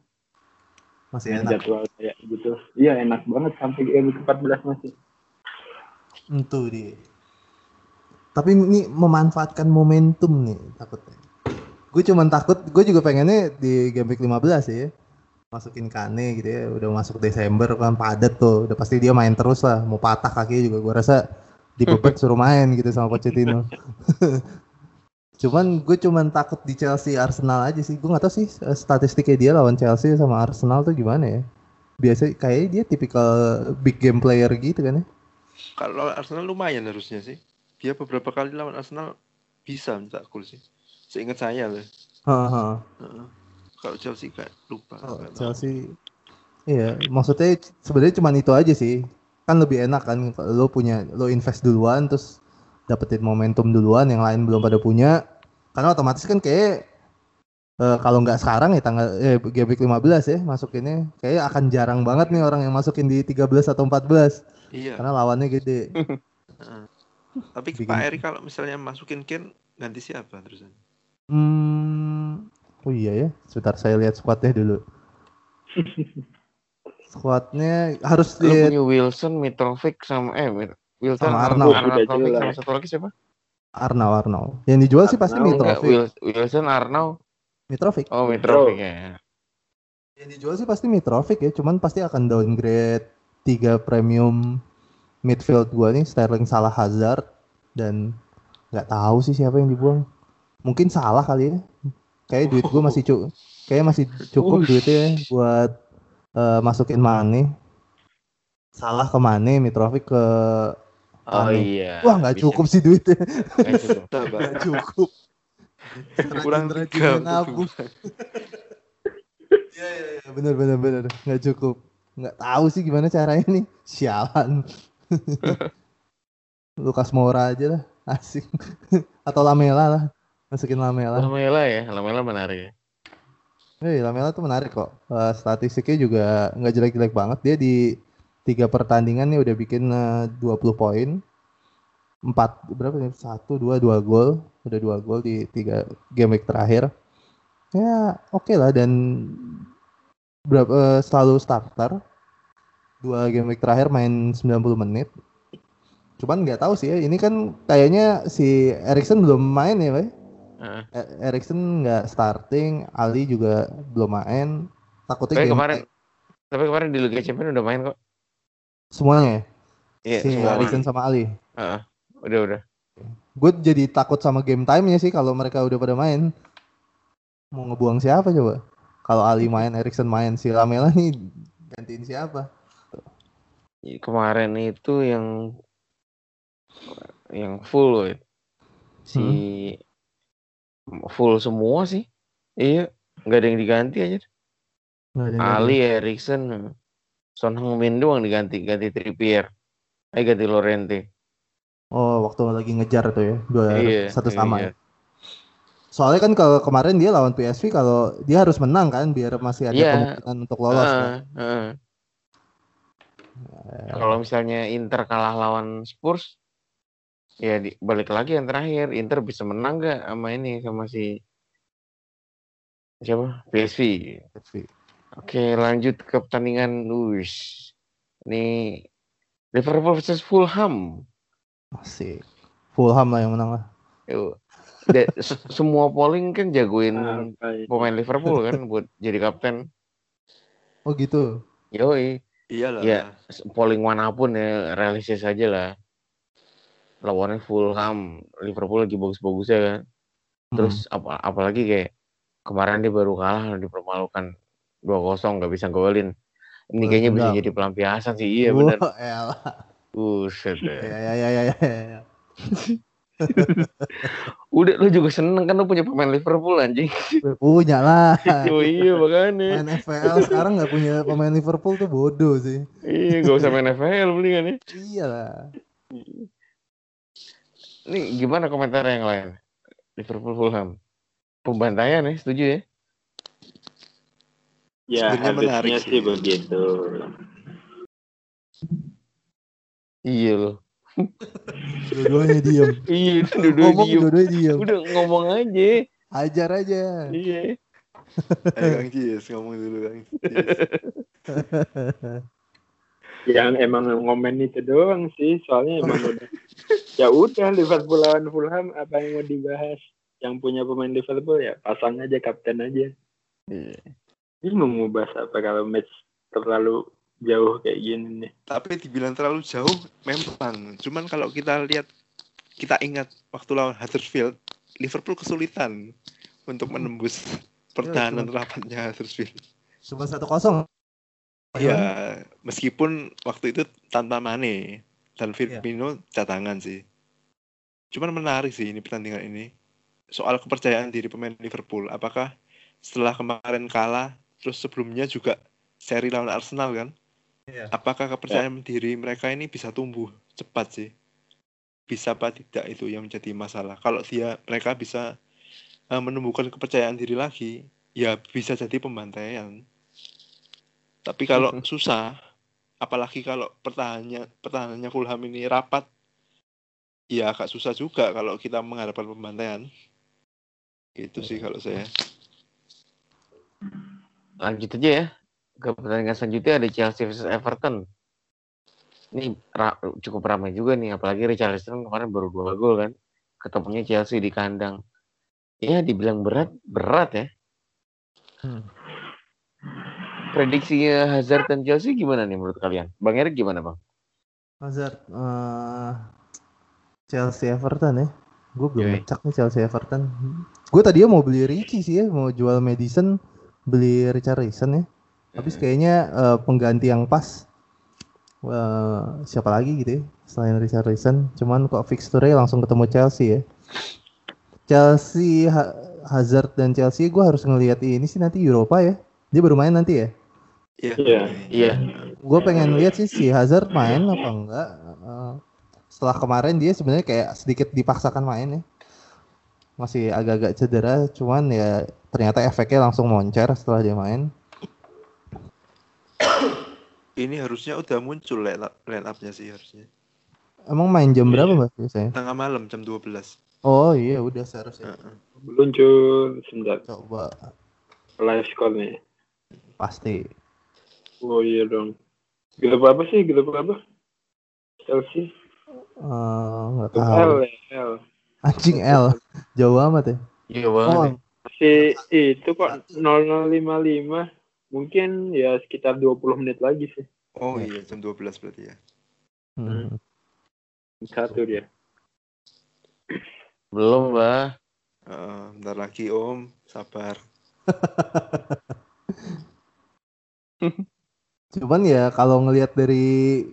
Masih enak. Jadwal kayak gitu. Iya enak banget sampai game week 14 masih. Itu dia. Tapi ini memanfaatkan momentum nih takutnya. Gue cuman takut, gue juga pengennya di game week 15 ya. Masukin Kane gitu ya, udah masuk Desember kan padat tuh. Udah pasti dia main terus lah, mau patah kaki juga gue rasa dibebet suruh main gitu sama Pochettino. cuman gue cuman takut di Chelsea Arsenal aja sih. Gue gak tahu sih eh, statistiknya dia lawan Chelsea sama Arsenal tuh gimana ya. Biasa kayaknya dia tipikal big game player gitu kan ya. Kalau Arsenal lumayan harusnya sih. dia beberapa kali lawan Arsenal bisa mencetak gol sih. Seingat saya loh. Heeh. Heeh. Kalau Chelsea kayak lupa. Kalau nggak tahu. Chelsea iya maksudnya sebenarnya cuma itu aja sih kan lebih enak kan kalau lo punya lo invest duluan terus dapetin momentum duluan yang lain belum pada punya karena otomatis kan kayak eh, kalau nggak sekarang ya tanggal eh game week 15 ya masukinnya kayak akan jarang banget nih orang yang masukin di 13 atau 14 Iya. karena lawannya gede Heeh. Tapi Bikin- Pak Eri kalau misalnya masukin Ken ganti siapa terusan? Hmm, oh iya ya. Sebentar saya lihat squadnya dulu. Squadnya harus Lu lihat punya Wilson, Mitrovic sama eh Wilson, Sama Arnaud, Arnaud. Jelas. sama satu lagi siapa? Arnau Arnau. Yang dijual sih pasti Enggak, Mitrovic. Wil- Wilson, Arnaud. Mitrovic. Oh, Mitrovic ya. Yang dijual sih pasti Mitrovic ya. Cuman pasti akan downgrade tiga premium midfield gua nih Sterling Salah Hazard dan nggak tahu sih siapa yang dibuang. Mungkin salah kali ya. Kayak duit gua masih cukup. Kayak masih cukup duitnya buat eh, masukin Mane. Salah ke Mane, Mitrovic ke Oh Mane. iya. Wah nggak cukup sih duitnya. Nggak cukup. Nggak cukup. Kurang. Cina nabung. Iya iya iya benar benar benar nggak cukup. Nggak tahu sih gimana caranya nih. Sialan. Lukas Moura aja lah asik. Atau Lamela lah. Masukin Lamela. Lamela ya, Lamela menarik ya. Eh, Lamela tuh menarik kok. Eh, statistiknya juga nggak jelek-jelek banget. Dia di tiga pertandingan nih udah bikin eh, 20 poin. Empat berapa nih? Satu, dua, dua gol. Udah dua gol di tiga game week terakhir. Ya oke lah dan berapa eh, selalu starter. Dua game week terakhir main 90 menit. Cuman nggak tahu sih ya. Ini kan kayaknya si Erikson belum main ya, Bay? E- Erikson nggak starting, Ali juga belum main. Takutnya Tapi kemarin tapi kemarin di Liga Champions udah main kok. Semuanya ya, Iya, si semua main. sama Ali. Heeh. Udah udah. Gue jadi takut sama game time-nya sih kalau mereka udah pada main. Mau ngebuang siapa coba? Kalau Ali main, Erikson main, si Lamela nih gantiin siapa? Kemarin itu yang yang full loh. Si full semua sih. Iya, nggak ada yang diganti aja. Nggak ada yang. Ali, Erikson, Son Heung-min doang diganti, ganti Trippier. Eh ganti Lorente. Oh, waktu lagi ngejar tuh ya, dua Iya, satu sama. iya. ya. Soalnya kan kalau kemarin dia lawan PSV kalau dia harus menang kan biar masih ada Iya. kemungkinan untuk lolos. kan. Heeh, heeh. Kalau misalnya Inter kalah lawan Spurs, ya di, balik lagi yang terakhir, Inter bisa menang nggak sama ini sama si siapa? PSV. PSV. Oke, lanjut ke pertandingan Luis. Ini Liverpool versus Fulham. Masih Fulham lah yang menang lah. S- semua polling kan jagoin itu? pemain Liverpool kan buat jadi kapten. Oh gitu. Yoi, Iyalah. Iya. S- polling mana pun ya realistis aja lah. Lawannya Fulham, Liverpool lagi bagus-bagusnya kan. Hmm. Terus apa apalagi kayak kemarin dia baru kalah dipermalukan 2-0 nggak bisa golin. Ini kayaknya bisa jadi pelampiasan sih. Iya benar. Buset. Ya deh. ya ya ya ya. ya. Udah lu juga seneng kan lu punya pemain Liverpool anjing. Punya lah. oh iya makanya. Main FPL sekarang nggak punya pemain Liverpool tuh bodoh sih. Iya gak usah main FPL mendingan ya. Iya lah. Ini gimana komentar yang lain? Liverpool Fulham. Pembantaian ya, setuju ya? Ya Sebenarnya menarik sih. sih begitu. Iya loh. Dua-duanya diem. Iya, dua-dua Ngomong diem. dua-duanya diem. Udah ngomong aja. Hajar aja. Iya. Eh, Kang Jis ngomong dulu Kang Jis. Yang emang ngomen itu doang sih, soalnya emang udah. Ya udah Liverpool lawan Fulham apa yang mau dibahas? Yang punya pemain Liverpool ya pasang aja kapten aja. Iya. Ini mau bahas apa kalau match terlalu jauh kayak gini nih? Tapi dibilang terlalu jauh memang. Cuman kalau kita lihat kita ingat waktu lawan Huddersfield, Liverpool kesulitan untuk menembus pertahanan rapatnya Huddersfield. Cuma satu kosong. Ya, meskipun waktu itu tanpa Mane dan Firmino cadangan sih. Cuman menarik sih ini pertandingan ini. Soal kepercayaan diri pemain Liverpool. Apakah setelah kemarin kalah, terus sebelumnya juga seri lawan Arsenal kan? Iya. Apakah kepercayaan diri mereka ini bisa tumbuh cepat sih? Bisa apa tidak itu yang menjadi masalah. Kalau dia mereka bisa eh, menumbuhkan kepercayaan diri lagi, ya bisa jadi pembantaian. Tapi kalau susah, apalagi kalau pertahanannya pertahanannya Fulham ini rapat, ya agak susah juga kalau kita mengharapkan pembantaian. Itu sih kalau saya. Lanjut aja ya ke pertandingan selanjutnya ada Chelsea versus Everton. Ini ra- cukup ramai juga nih, apalagi Richarlison kemarin baru dua gol kan. Ketemunya Chelsea di kandang. Ya dibilang berat, berat ya. Hmm. Prediksinya Hazard dan Chelsea gimana nih menurut kalian? Bang Erik gimana bang? Hazard eh, Chelsea Everton ya. Gue belum ngecek nih Chelsea Everton. Gue tadinya mau beli Ricci sih ya, mau jual Madison, beli Richarlison ya. Habis kayaknya eh, pengganti yang pas eh, siapa lagi gitu ya selain Richarlison. Cuman kok fixture langsung ketemu Chelsea ya. Chelsea Ha- Hazard dan Chelsea gue harus ngelihat ini sih nanti Eropa ya. Dia baru main nanti ya. Iya. Iya. Iya. gue pengen lihat sih si Hazard main apa enggak Eh, setelah kemarin dia sebenarnya kayak sedikit dipaksakan main ya masih agak-agak cedera cuman ya ternyata efeknya langsung moncer setelah dia main Ini harusnya udah muncul line up line up-nya sih harusnya. emang main jam berapa mbak biasanya Tengah malam jam 12. oh iya udah seharusnya Heeh. Luncur sebentar. coba Live score nih. pasti Oh iya dong. Grup apa sih? Grup apa? Chelsea. Nggak Grup tahu L. L. anjing L jauh amat ya Iya banget. oh ya. Masih itu kok 0055. Mungkin ya sekitar 20 menit lagi sih. Oh iya jam 12 berarti ya. hmm. Satu dia. Belum bah. Heeh, bentar lagi Om, sabar. Cuman ya kalau ngelihat dari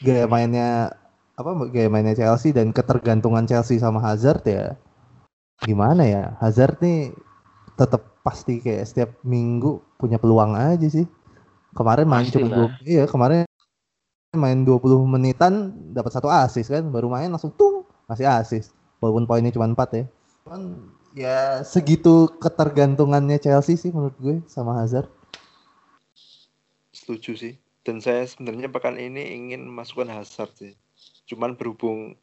gaya mainnya apa gaya mainnya Chelsea dan ketergantungan Chelsea sama Hazard ya gimana ya Hazard nih tetap pasti kayak setiap minggu punya peluang aja sih. Kemarin main cuma dua- iya kemarin main 20 menitan dapat satu asis kan baru main langsung tung masih asis walaupun poinnya cuma 4 ya. Cuman ya segitu ketergantungannya Chelsea sih menurut gue sama Hazard. Setuju sih. Dan saya sebenarnya pekan ini ingin masukkan Hazard sih. Cuman berhubung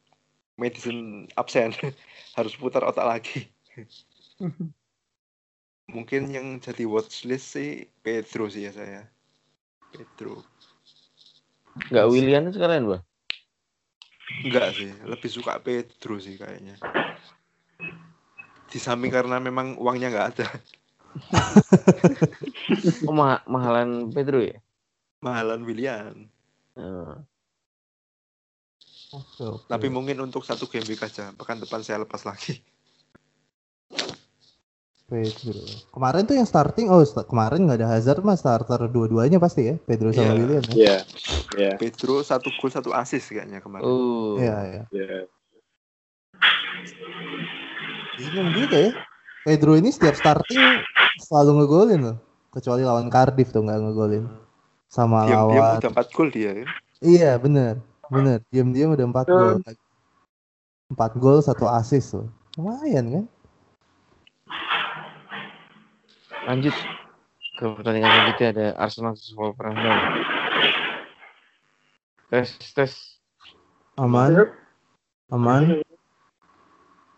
Madison absen, harus putar otak lagi. Mungkin yang jadi watchlist sih Pedro sih ya saya. Pedro. Nggak William sekalian bah. Enggak sih, lebih suka Pedro sih kayaknya. Di samping karena memang uangnya nggak ada. Oh ma- mahalan Pedro ya? Mahalan William. Eh, Oke, oke. Tapi mungkin untuk satu game week aja. Pekan depan saya lepas lagi. Pedro. Kemarin tuh yang starting, oh sta- kemarin nggak ada Hazard mah starter dua-duanya pasti ya, Pedro sama Iya. William ya. Iya. Iya. Pedro satu gol satu assist kayaknya kemarin. Oh. Iya, iya. Iya. Bingung juga ya. Pedro ini setiap starting selalu ngegolin loh. Kecuali lawan Cardiff tuh nggak ngegolin. Sama Diam-diam lawan. udah 4 gol dia ya. Iya, bener. Bener. Diam-diam udah 4 gol. 4 gol, satu assist loh. Lumayan kan? Lanjut ke pertandingan selanjutnya ada Arsenal versus Wolverhampton. Tes tes Aman. Aman.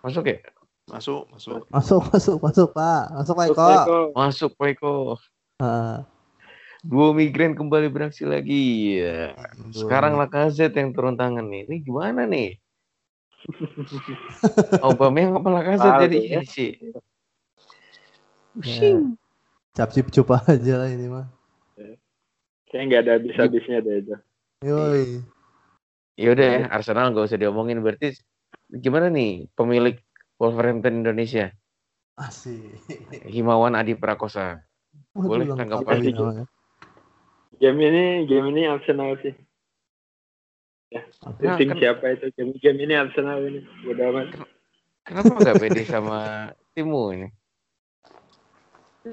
masuk ya? Masuk, masuk. Masuk, masuk, masuk, Pak. Masuk, Pak Eko. Eko. Masuk Peko. Ah, Dua migran kembali beraksi lagi. Ya. Sekarang Lacazette yang turun tangan nih. Ini gimana nih? Aubameyang apa Lacazette Tahu jadi ya. ini sih? Ya. cap cip cup aja lah ini mah. Kayaknya nggak ada habis-habisnya deh itu. Yoi. Ya udah ya, Arsenal nggak usah diomongin. Berarti gimana nih pemilik Wolverhampton Indonesia? Asik. Himawan Adi Prakosa. Boleh tanggapan. Game ini, game ini Arsenal sih. Nah, Tim kan- siapa itu game-game ini Arsenal ini udah amat. Kenapa nggak pede sama timmu ini?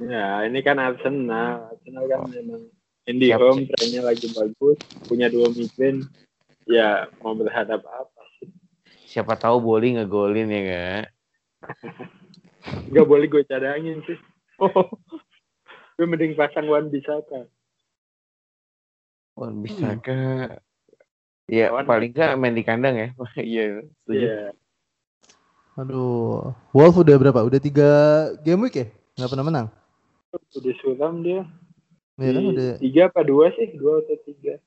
Ya ini kan Arsenal. Arsenal kan Oh. memang the Siap, home trennya lagi bagus, punya dua midfield. Ya mau berhadap apa sih? Siapa tahu Boli ngegolin ya gak? Gak boleh gue cadangin sih. gue mending pasang Wan Bisaka. Wan bisa ke Ya Wan- paling nggak main di kandang ya. Iya, setuju. Iya. Aduh, Wolf udah berapa? Udah tiga game week ya? Nggak pernah menang? Udah suram dia. Iya kan udah, Tiga apa dua sih? Dua atau tiga?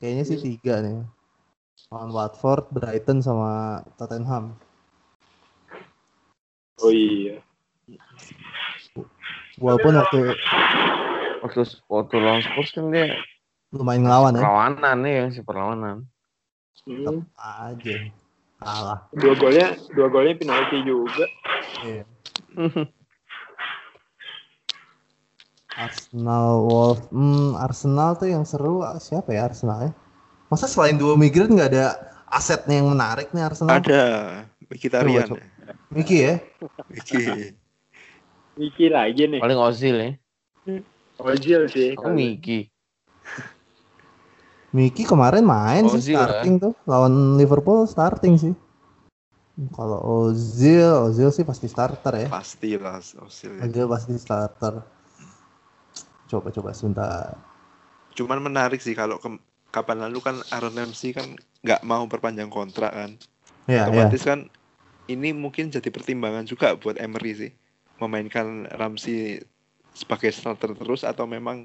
kayaknya sih tiga nih. Lawan Watford, Brighton, sama Tottenham. Oh iya. Walaupun waktu Waktu waktu lawan Spurs kan dia lumayan ngelawan ya, perlawanan ya, si perlawanan. Hmm. aja kalah. Dua golnya, dua golnya penalti juga. Iya. Arsenal Wolf, hmm, Arsenal tuh yang seru siapa ya Arsenal ya? Masa selain dua migran nggak ada asetnya yang menarik nih Arsenal? Ada Mkhitaryan. Miki ya? Miki. Miki lagi nih. Paling Ozil ya. Ozil sih. Aku Miki. Miki kemarin main sih Ozil, starting tuh lawan Liverpool starting sih. Kalau Ozil, Ozil sih pasti starter ya. Pasti lah Ozil. Ozil pasti starter. Coba coba sebentar. Cuman menarik sih kalau ke- kapan lalu kan Aaron Ramsey kan nggak mau perpanjang kontrak kan. Ya ya. Otomatis kan ini mungkin jadi pertimbangan juga buat Emery sih. Memainkan Ramsey sebagai starter terus atau memang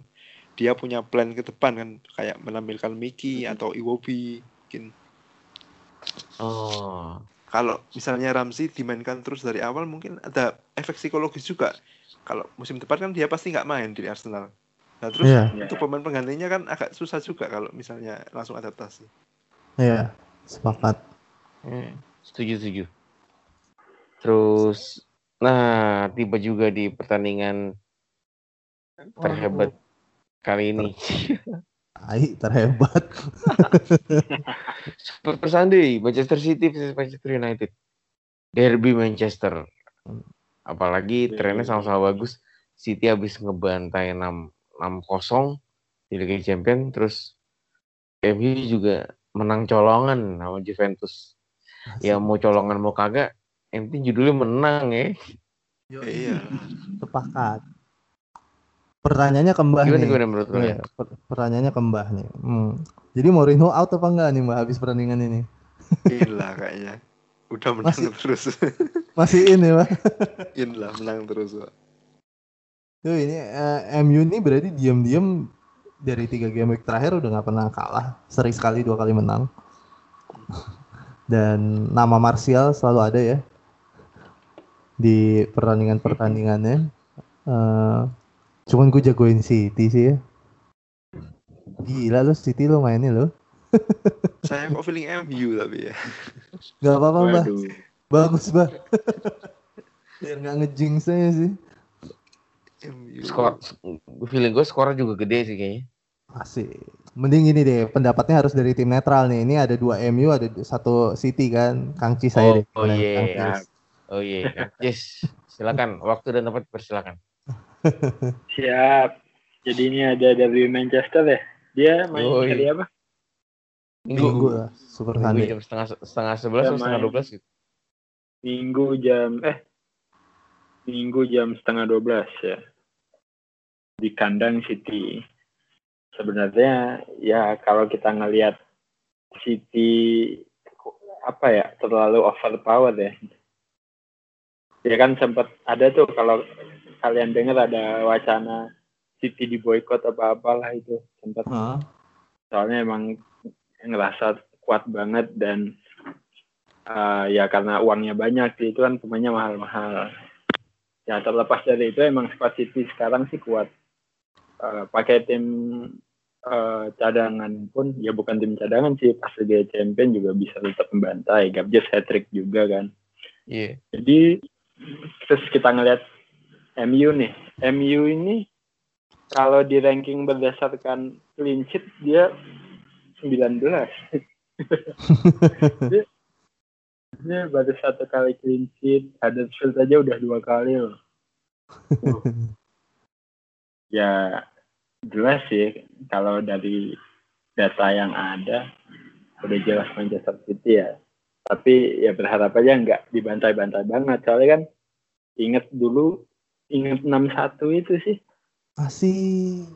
dia punya plan ke depan kan kayak menampilkan Miki atau Iwobi mungkin Oh. kalau misalnya Ramsey dimainkan terus dari awal mungkin ada efek psikologis juga kalau musim depan kan dia pasti nggak main di Arsenal nah terus Iya. untuk pemain penggantinya kan agak susah juga kalau misalnya langsung adaptasi Iya. Sepakat. Hmm, setuju setuju. Terus, nah tiba juga di pertandingan terhebat kali ini. Ai terhebat. Super Sunday, Manchester City versus Manchester United. Derby Manchester. Apalagi trennya sama-sama bagus. City habis ngebantai 6 6-0 di Liga Champion terus MU juga menang colongan sama Juventus. Ya mau colongan mau kagak, yang penting judulnya menang ya. iya Sepakat. Pertanyaannya ke Mbah Gimana nih. gimana menurut. Per- Pertanyaannya ke Mbah nih. Hmm. Jadi Mourinho out apa enggak nih Mbah habis pertandingan ini? Inilah kayaknya udah menang Masih- terus Masih in ya Mbah? Inilah menang terus Pak. Tuh ini eh, MU ini berarti diam-diam dari tiga game week terakhir udah nggak pernah kalah. Sering sekali dua kali menang. Dan nama Martial selalu ada ya di pertandingan-pertandingannya. Eh, cuman gue jagoin City sih ya. Gila lo City lo mainnya lo. saya kok feeling MU tapi ya Gak apa-apa mbak. Bagus mbak. Biar nggak ngejinx saya sih. MU Skor, feeling gue skornya juga gede sih kayaknya. Asik. Mending ini deh, pendapatnya harus dari tim netral nih. Ini ada dua MU, ada satu City kan. Kang Cis saya Oh, deh. oh iya. Cis. Oh iya, yes. Silakan, waktu dan tempat persilakan. Siap. Jadi ini ada dari Manchester ya. Dia main Yoi. kali apa? Minggu, Minggu lah, Super Minggu Sunday. jam setengah setengah sebelas atau setengah dua belas gitu. Minggu jam eh Minggu jam setengah dua belas ya. Di kandang City. Sebenarnya ya kalau kita ngelihat City apa ya terlalu overpower ya. Ya kan sempat ada tuh kalau kalian dengar ada wacana City di boykot apa apalah itu sempat. Hah? soalnya emang ngerasa kuat banget dan uh, ya karena uangnya banyak sih, itu kan pemainnya mahal-mahal. Ya terlepas dari itu emang squad City sekarang sih kuat. Uh, pakai tim uh, cadangan pun ya bukan tim cadangan sih pas Liga Champion juga bisa tetap membantai. Gabjes hat trick juga kan. Iya. jadi terus kita ngelihat MU nih, MU ini kalau di ranking berdasarkan clean sheet dia 19. dia, dia baru satu kali clean sheet, Huddersfield aja udah dua kali loh. Uh. ya jelas sih kalau dari data yang ada udah jelas Manchester City ya. Tapi ya berharap aja nggak dibantai-bantai banget. Soalnya kan inget dulu inget 6-1 itu sih. Asik.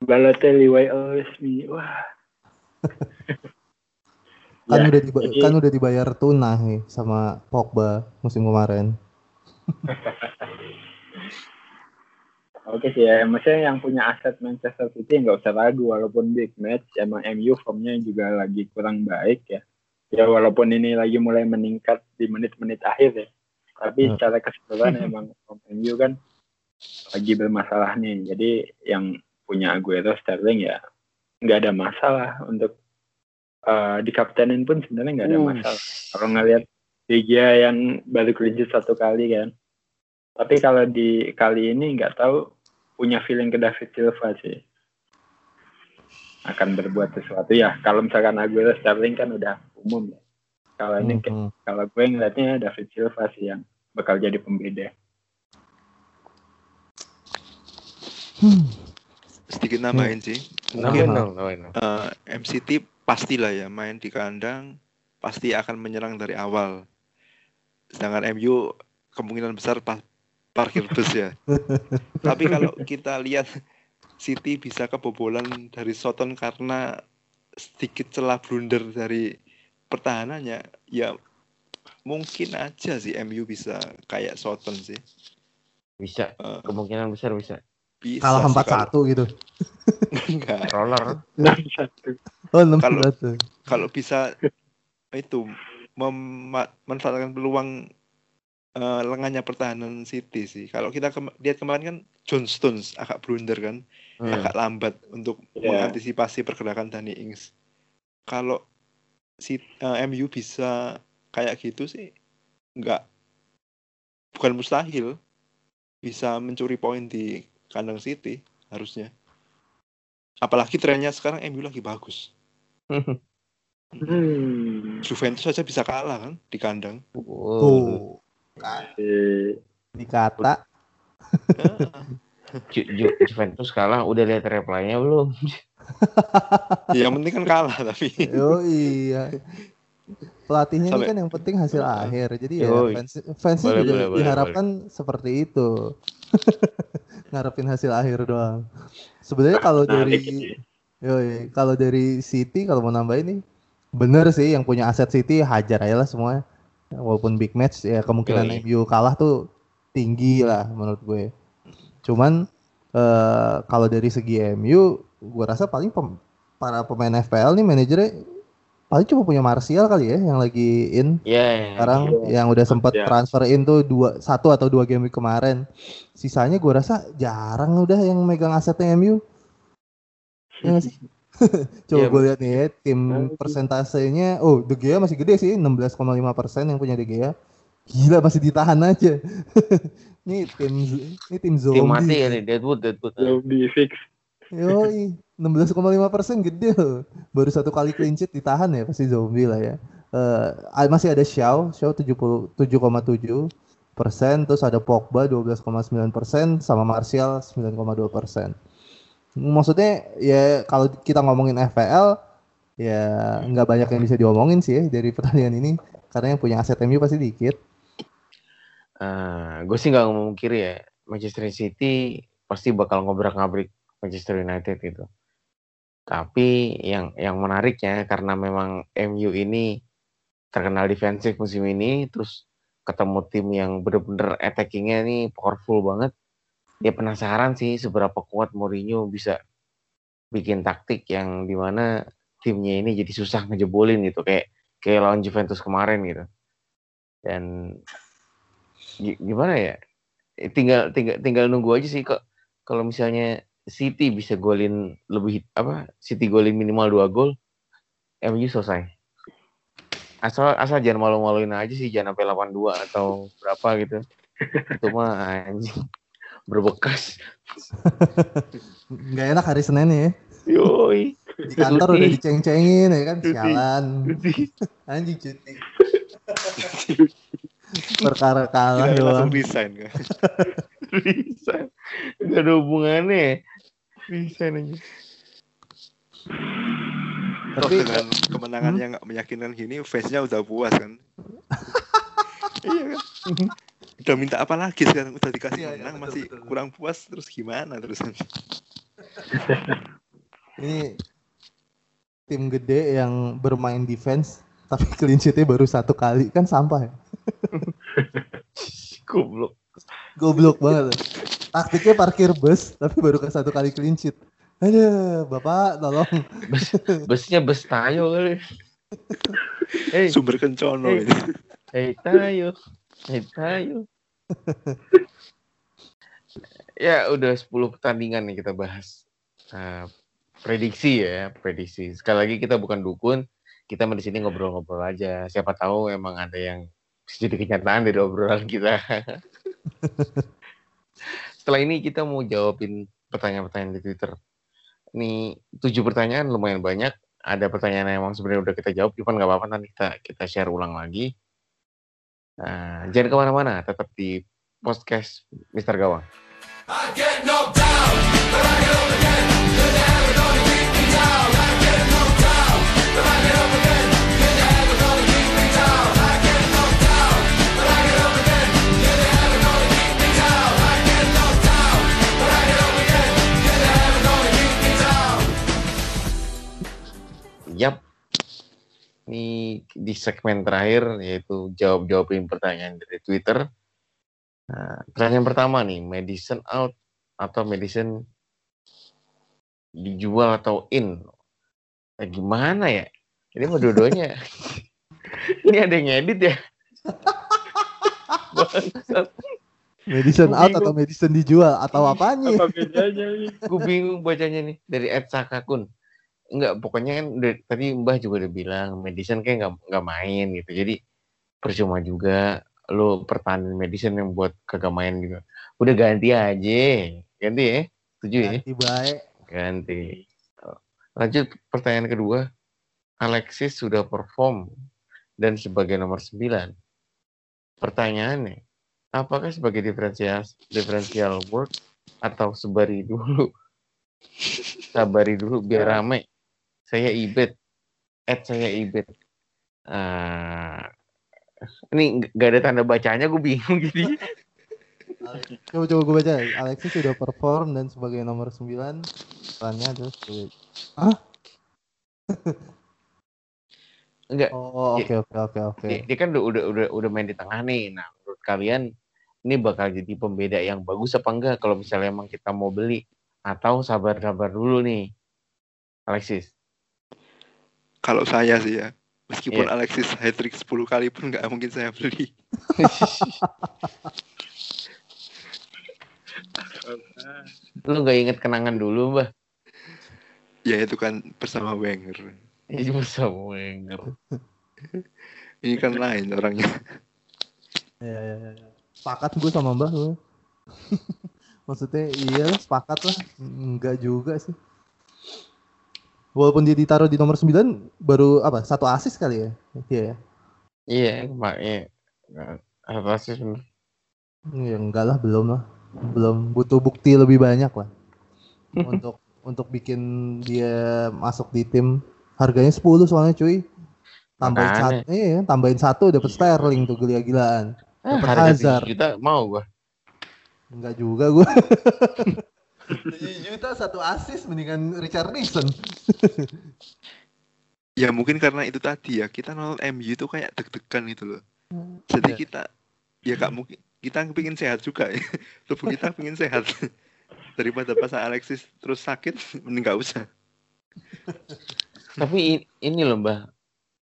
Balotelli why always me. Wah. Kan Ya, udah diba- jadi- kan udah dibayar tunah nih sama Pogba musim kemarin. Oke sih ya, maksudnya yang punya aset Manchester City nggak usah ragu walaupun big match emang MU formnya juga lagi kurang baik ya. Ya walaupun ini lagi mulai meningkat di menit-menit akhir ya. Tapi Hmm. secara keseluruhan emang MU kan lagi bermasalah nih. Jadi yang punya Aguero Sterling ya nggak ada masalah untuk eh, di kaptenin pun sebenarnya nggak ada Uh, masalah. Kalau ngelihat Gea yang baru sheet satu kali kan. Tapi kalau di kali ini nggak tahu punya feeling ke David Silva sih. Akan berbuat sesuatu ya. Kalau misalkan Aguero Sterling kan udah umum ya. Kalau ini Mhm. kalau gue ngeliatnya David Silva sih yang bakal jadi pembeda. Hmm. Sedikit nambahin sih. Nambahin Mungkin dong, nambahin dong. eh, MCT pastilah ya main di kandang pasti akan menyerang dari awal. Sedangkan MU kemungkinan besar pa- parkir bus ya. Tapi kalau kita lihat City bisa kebobolan dari Soton karena sedikit celah blunder dari pertahanannya, ya mungkin aja sih MU bisa kayak Soton sih. Bisa, Eh, kemungkinan besar bisa. bisa Kalah sih 4-1 gitu. kalau- Enggak. Roller. Satu. Oh, 6 Kalau- satu. kalau bisa itu memanfaatkan peluang eh, lengahnya pertahanan City sih. Kalau kita kem- lihat kemarin kan John Stones agak blunder kan, Hmm. agak lambat untuk Iya. mengantisipasi pergerakan Danny Ings. Kalau si eh, MU bisa kayak gitu sih, nggak bukan mustahil bisa mencuri poin di kandang City harusnya. Apalagi trennya sekarang MU lagi bagus. Hmm. Juventus saja bisa kalah kan di kandang. Oh, Dikata Ju- Ju- Juventus kalah, udah lihat reply-nya belum? ya, yang penting kan kalah tapi Oh iya. Pelatihnya ini Sampai- kan yang penting hasil akhir. Jadi ya Yoi. fans fansnya Boleh, juga boleh, boleh, diharapkan seperti itu. Ngarepin hasil akhir doang. Sebenarnya kalau Menarik dari ini. yoi, kalau dari City kalau mau nambahin nih bener sih yang punya aset City hajar aja lah semua. Walaupun big match ya kemungkinan Yoi. MU kalah tuh tinggi lah menurut gue. Cuman eh, kalau dari segi MU, gue rasa paling pem- para pemain FPL nih manajernya paling cuma punya Martial kali ya yang lagi in Ya, sekarang Iya. yang udah sempat Ya. transfer in tuh dua satu atau dua game kemarin. Sisanya gue rasa jarang udah yang megang asetnya MU. Ya sih? Coba Iya, gue lihat nih ya, tim Nah, persentasenya, oh De Gea masih gede sih, 16,5% yang punya De Gea. Gila masih ditahan aja. ini tim ini tim zombie. tim mati ya nih, Deadwood, Deadwood. di fix. Yoi, 16,5% gede loh. Baru satu kali clean sheet ditahan ya pasti zombie lah ya. Eh, masih ada Xiao, Xiao 77,7 persen, terus ada Pogba 12,9 persen, sama Martial 9,2 persen. Maksudnya ya kalau kita ngomongin FPL ya nggak banyak yang bisa diomongin sih ya dari pertandingan ini karena yang punya aset MU pasti dikit. gue sih nggak ngomong kiri ya. Manchester City pasti bakal ngobrak-ngabrik Manchester United gitu. Tapi yang yang menariknya karena memang MU ini terkenal defensif musim ini, terus ketemu tim yang bener-bener attackingnya nih powerful banget. Ya penasaran sih seberapa kuat Mourinho bisa bikin taktik yang di mana timnya ini jadi susah ngejebolin gitu kayak kayak lawan Juventus kemarin gitu. Dan gi- gimana ya? Tinggal tinggal tinggal nunggu aja sih kok. Kalau misalnya City bisa golin lebih apa? City golin minimal dua gol, MU selesai. Asal asal jangan malu-maluin aja sih, jangan sampai 82 atau berapa gitu. Itu mah anjing berbekas. Nggak enak hari Senin ya. Yoi. Di kantor Cuti. udah diceng-cengin ya kan, Cuti. sialan. Anjing cuti. Perkara kalah doang. resign kan. Resign. Gak ada hubungannya. Resign aja. Toh Tapi dengan kemenangan Hmm? yang nggak meyakinkan gini, fansnya udah puas kan. iya kan. Udah minta apa lagi sekarang udah dikasih Iya, iya, menang betul, masih betul. kurang puas terus gimana terusan? ini tim gede yang bermain defense tapi clean sheet-nya baru satu kali kan sampah ya. Goblok. Goblok banget. Taktiknya parkir bus tapi baru ke satu kali clean sheet. Aduh, Bapak tolong. Bus, busnya bus tayo kali. Hei, Sumber kencono Hey. ini. hei tayo. Hei tayo. ya udah 10 pertandingan nih kita bahas. Nah, prediksi ya, prediksi. Sekali lagi kita bukan dukun, kita di sini ngobrol-ngobrol aja. Siapa tahu emang ada yang jadi kenyataan dari obrolan kita. Setelah ini kita mau jawabin pertanyaan-pertanyaan di Twitter. Ini tujuh pertanyaan lumayan banyak. Ada pertanyaan yang emang sebenarnya udah kita jawab, cuman nggak apa-apa nanti kita kita share ulang lagi. Nah, jangan ke mana-mana, tetap di podcast Mister Gawang. I get knocked down, but I Yap. Ini di segmen terakhir yaitu jawab-jawabin pertanyaan dari Twitter. Nah, pertanyaan pertama nih, medicine out atau medicine dijual atau in? Nah, gimana ya? Ini mau dua-duanya. Ini ada yang ngedit ya? Medicine out atau medicine dijual atau apanya? Apa bedanya ini? gue bingung bacanya nih dari Ed Sakakun enggak pokoknya kan udah- tadi Mbah juga udah bilang medicine kayak nggak nggak main gitu. Jadi percuma juga lo pertahanan medicine yang buat kagak main gitu. Udah ganti aja. Ganti ya? Setuju ya? Ganti baik. ganti. Lanjut pertanyaan kedua. Alexis sudah perform dan sebagai nomor 9 pertanyaannya apakah sebagai diferensial diferensial work atau sebari dulu? Sabari dulu biar rame saya ibet. At saya ibet. Ah, ini nggak ada tanda bacanya gue bingung jadi Coba coba gue baca. Alexis sudah perform dan sebagai nomor 9 perannya sebagai Hah? enggak Oh, oke oke oke oke. dia, kan udah, udah udah udah main di tengah nih. Nah menurut kalian ini bakal jadi pembeda yang bagus apa enggak kalau misalnya emang kita mau beli? Atau sabar-sabar dulu nih Alexis Kalau saya sih ya, meskipun Iya. Alexis hat trick 10 kali pun nggak mungkin saya beli. lu nggak inget kenangan dulu mbah Ya itu kan bersama Wenger. Iya bisa Wenger. Ini kan lain orangnya. Ya, ya, ya. ya. Sepakat gue sama Mbah gue. Maksudnya iya sepakat lah. Enggak juga sih. Walaupun dia ditaruh di nomor 9 baru apa? Satu asis kali ya. Iya ya. Iya, makanya apa sih bener. Ya enggak lah, belum lah. Belum butuh bukti lebih banyak lah. untuk untuk bikin dia masuk di tim harganya 10 soalnya cuy. Tambahin Makanya. satu, iya, tambahin satu dapat Sterling tuh gila-gilaan. Dapat harga Hazard. 7 juta mau gua. Enggak juga gue. 7 juta satu asis mendingan Richard Nixon. Ya mungkin karena itu tadi ya, kita nonton MU itu kayak deg-degan itu loh. Jadi Iya. kita ya kak mungkin kita pengen sehat juga ya. Tubuh kita pengen sehat. Daripada pasang Alexis terus sakit, mending nggak usah. Tapi ini loh Mbah,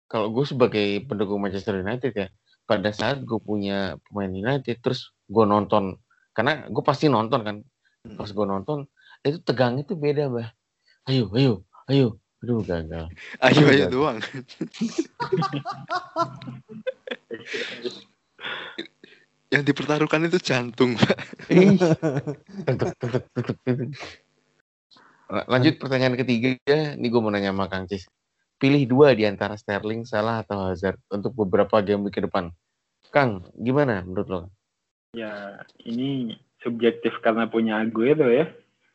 kalau gue sebagai pendukung Manchester United ya, pada saat gue punya pemain United, terus gue nonton, karena gue pasti nonton kan, pas gue nonton, itu tegangnya tuh beda Mbah. Ayo, ayo, ayo, aduh gagal. Ayo ayo doang. Yang dipertaruhkan itu jantung, Pak. Lanjut pertanyaan ketiga, ini gue mau nanya sama Kang Cis. Pilih dua di antara Sterling, Salah atau Hazard untuk beberapa game ke depan. Kang, gimana menurut lo? Ya, ini subjektif karena punya Aguero ya.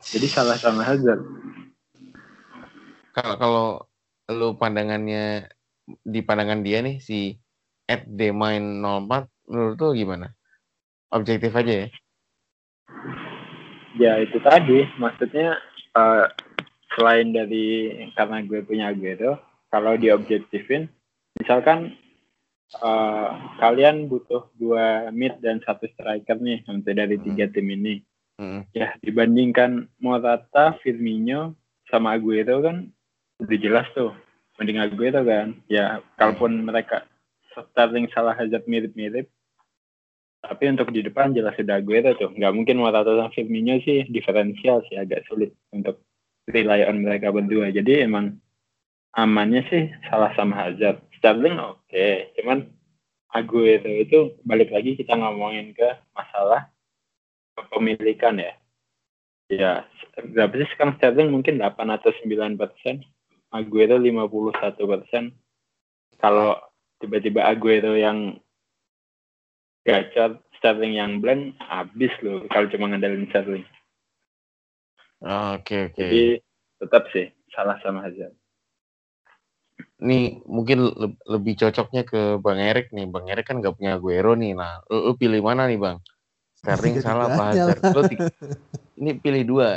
Jadi salah sama Hazard. Kalau kalau lo pandangannya di pandangan dia nih si Ed Demain 04 menurut lo gimana? Objektif aja ya. Ya itu tadi, maksudnya eh, selain dari karena gue punya Aguero, kalau diobjektifin, misalkan eh, kalian butuh dua mid dan satu striker nih untuk dari tiga tim ini. Mm. Ya dibandingkan Morata, Firmino, sama Aguero kan udah jelas tuh. Mending Aguero kan. Ya kalaupun mereka Sterling salah Hazard mirip-mirip, tapi untuk di depan jelas sudah Aguero tuh. Nggak mungkin Morata sama Firmino sih diferensial sih agak sulit untuk rely on mereka berdua. Jadi emang amannya sih salah sama Hazard. Sterling oke, cuman Aguero itu balik lagi kita ngomongin ke masalah kepemilikan ya. Ya, berapa sih sekarang Sterling mungkin 8 atau 9 persen. Aguero 51 persen. Kalau tiba-tiba Aguero yang gacor, Sterling yang blank, habis loh kalau cuma ngandelin Sterling. Oh, Oke oke. Jadi tetap sih salah sama Hazard. Nih mungkin le- lebih cocoknya ke Bang Erik nih. Bang Erik kan nggak punya Aguero nih. Nah, lu, lu pilih mana nih Bang? Sterling salah apa Hazard? Lu ini pilih dua.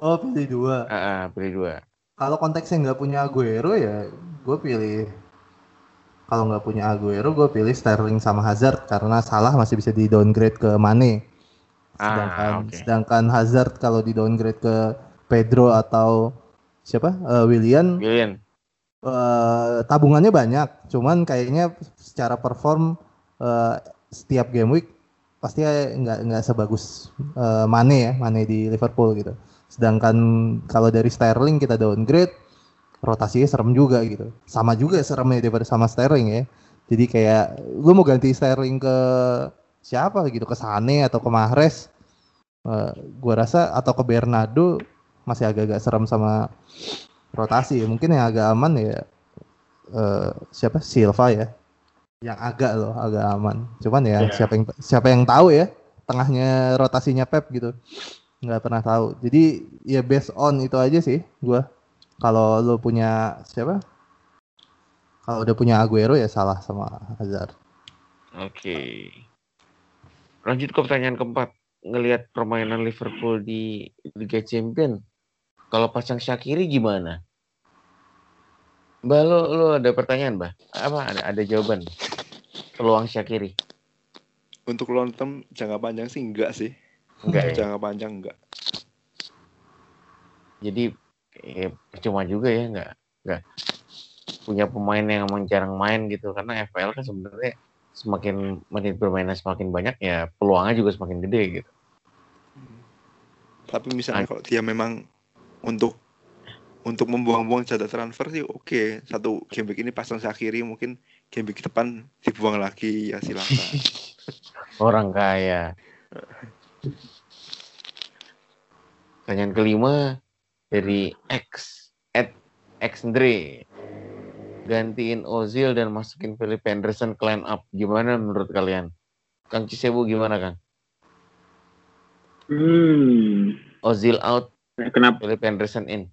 Oh pilih dua. Ah, ah, pilih dua. Kalau konteksnya nggak punya Aguero ya gue pilih kalau nggak punya Aguero gue pilih Sterling sama Hazard karena Salah masih bisa di downgrade ke Mane. Sedangkan Ah, oke. sedangkan Hazard kalau di downgrade ke Pedro atau siapa Eh, William William. Eh, tabungannya banyak, cuman kayaknya secara perform eh, setiap game week pasti nggak nggak sebagus eh, Mane ya, Mane di Liverpool gitu. Sedangkan kalau dari Sterling kita downgrade, rotasinya serem juga gitu. Sama juga seremnya daripada sama Sterling ya. Jadi kayak gue mau ganti Sterling ke siapa gitu, ke Sane atau ke Mahrez. Eh, gua rasa atau ke Bernardo masih agak-agak serem sama rotasi. Mungkin yang agak aman ya eh, siapa Silva ya. Yang agak loh, agak aman. Cuman ya Ya. siapa yang siapa yang tahu ya tengahnya rotasinya Pep gitu. Nggak pernah tahu. Jadi ya based on itu aja sih gua. Kalau lo punya siapa? Kalau udah punya Aguero ya salah sama Hazard. Oke. Lanjut ke pertanyaan keempat. Ngelihat permainan Liverpool di Liga Champion, kalau pasang Shakiri gimana? Mbak, lo, lo ada pertanyaan, Mbak? Apa? Ada, ada jawaban? Peluang Shakiri? Untuk long term jangka panjang sih enggak sih. Enggak ya? Jangka panjang enggak. Jadi, eh, percuma juga ya, nggak, nggak punya pemain yang emang jarang main gitu. Karena FPL kan sebenarnya semakin menit bermainnya semakin banyak, ya peluangnya juga semakin gede gitu. Tapi misalnya kalau dia memang untuk untuk membuang-buang jatah transfer sih oke. Satu game week ini pasang Shakiri mungkin game week depan dibuang lagi ya silakan. Orang kaya. Pertanyaan kelima dari X at Xndre. Gantiin Ozil dan masukin Philip Henderson ke line up. Gimana menurut kalian? Kang Cisebu gimana Kang? Hmm, Ozil out, kenapa Philip Henderson in.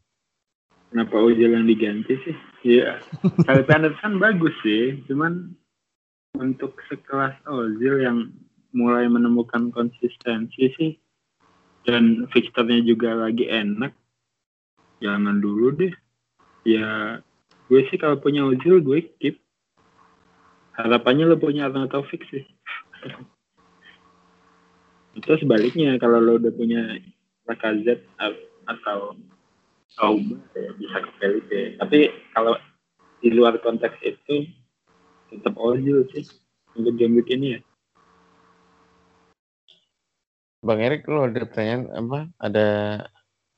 kenapa Ozil yang diganti sih? Iya, kalau Henderson bagus sih, cuman untuk sekelas Ozil yang mulai menemukan konsistensi sih dan fixturnya juga lagi enak, jangan dulu deh. Ya, gue sih kalau punya Ozil gue keep. Harapannya lo punya Arnold Taufik sih. Itu sebaliknya kalau lo udah punya Lacazette atau Auba ya bisa ke Felipe. Tapi kalau di luar konteks itu tetap Ozil sih untuk game week ini ya. Bang Erik, lo ada pertanyaan apa? Ada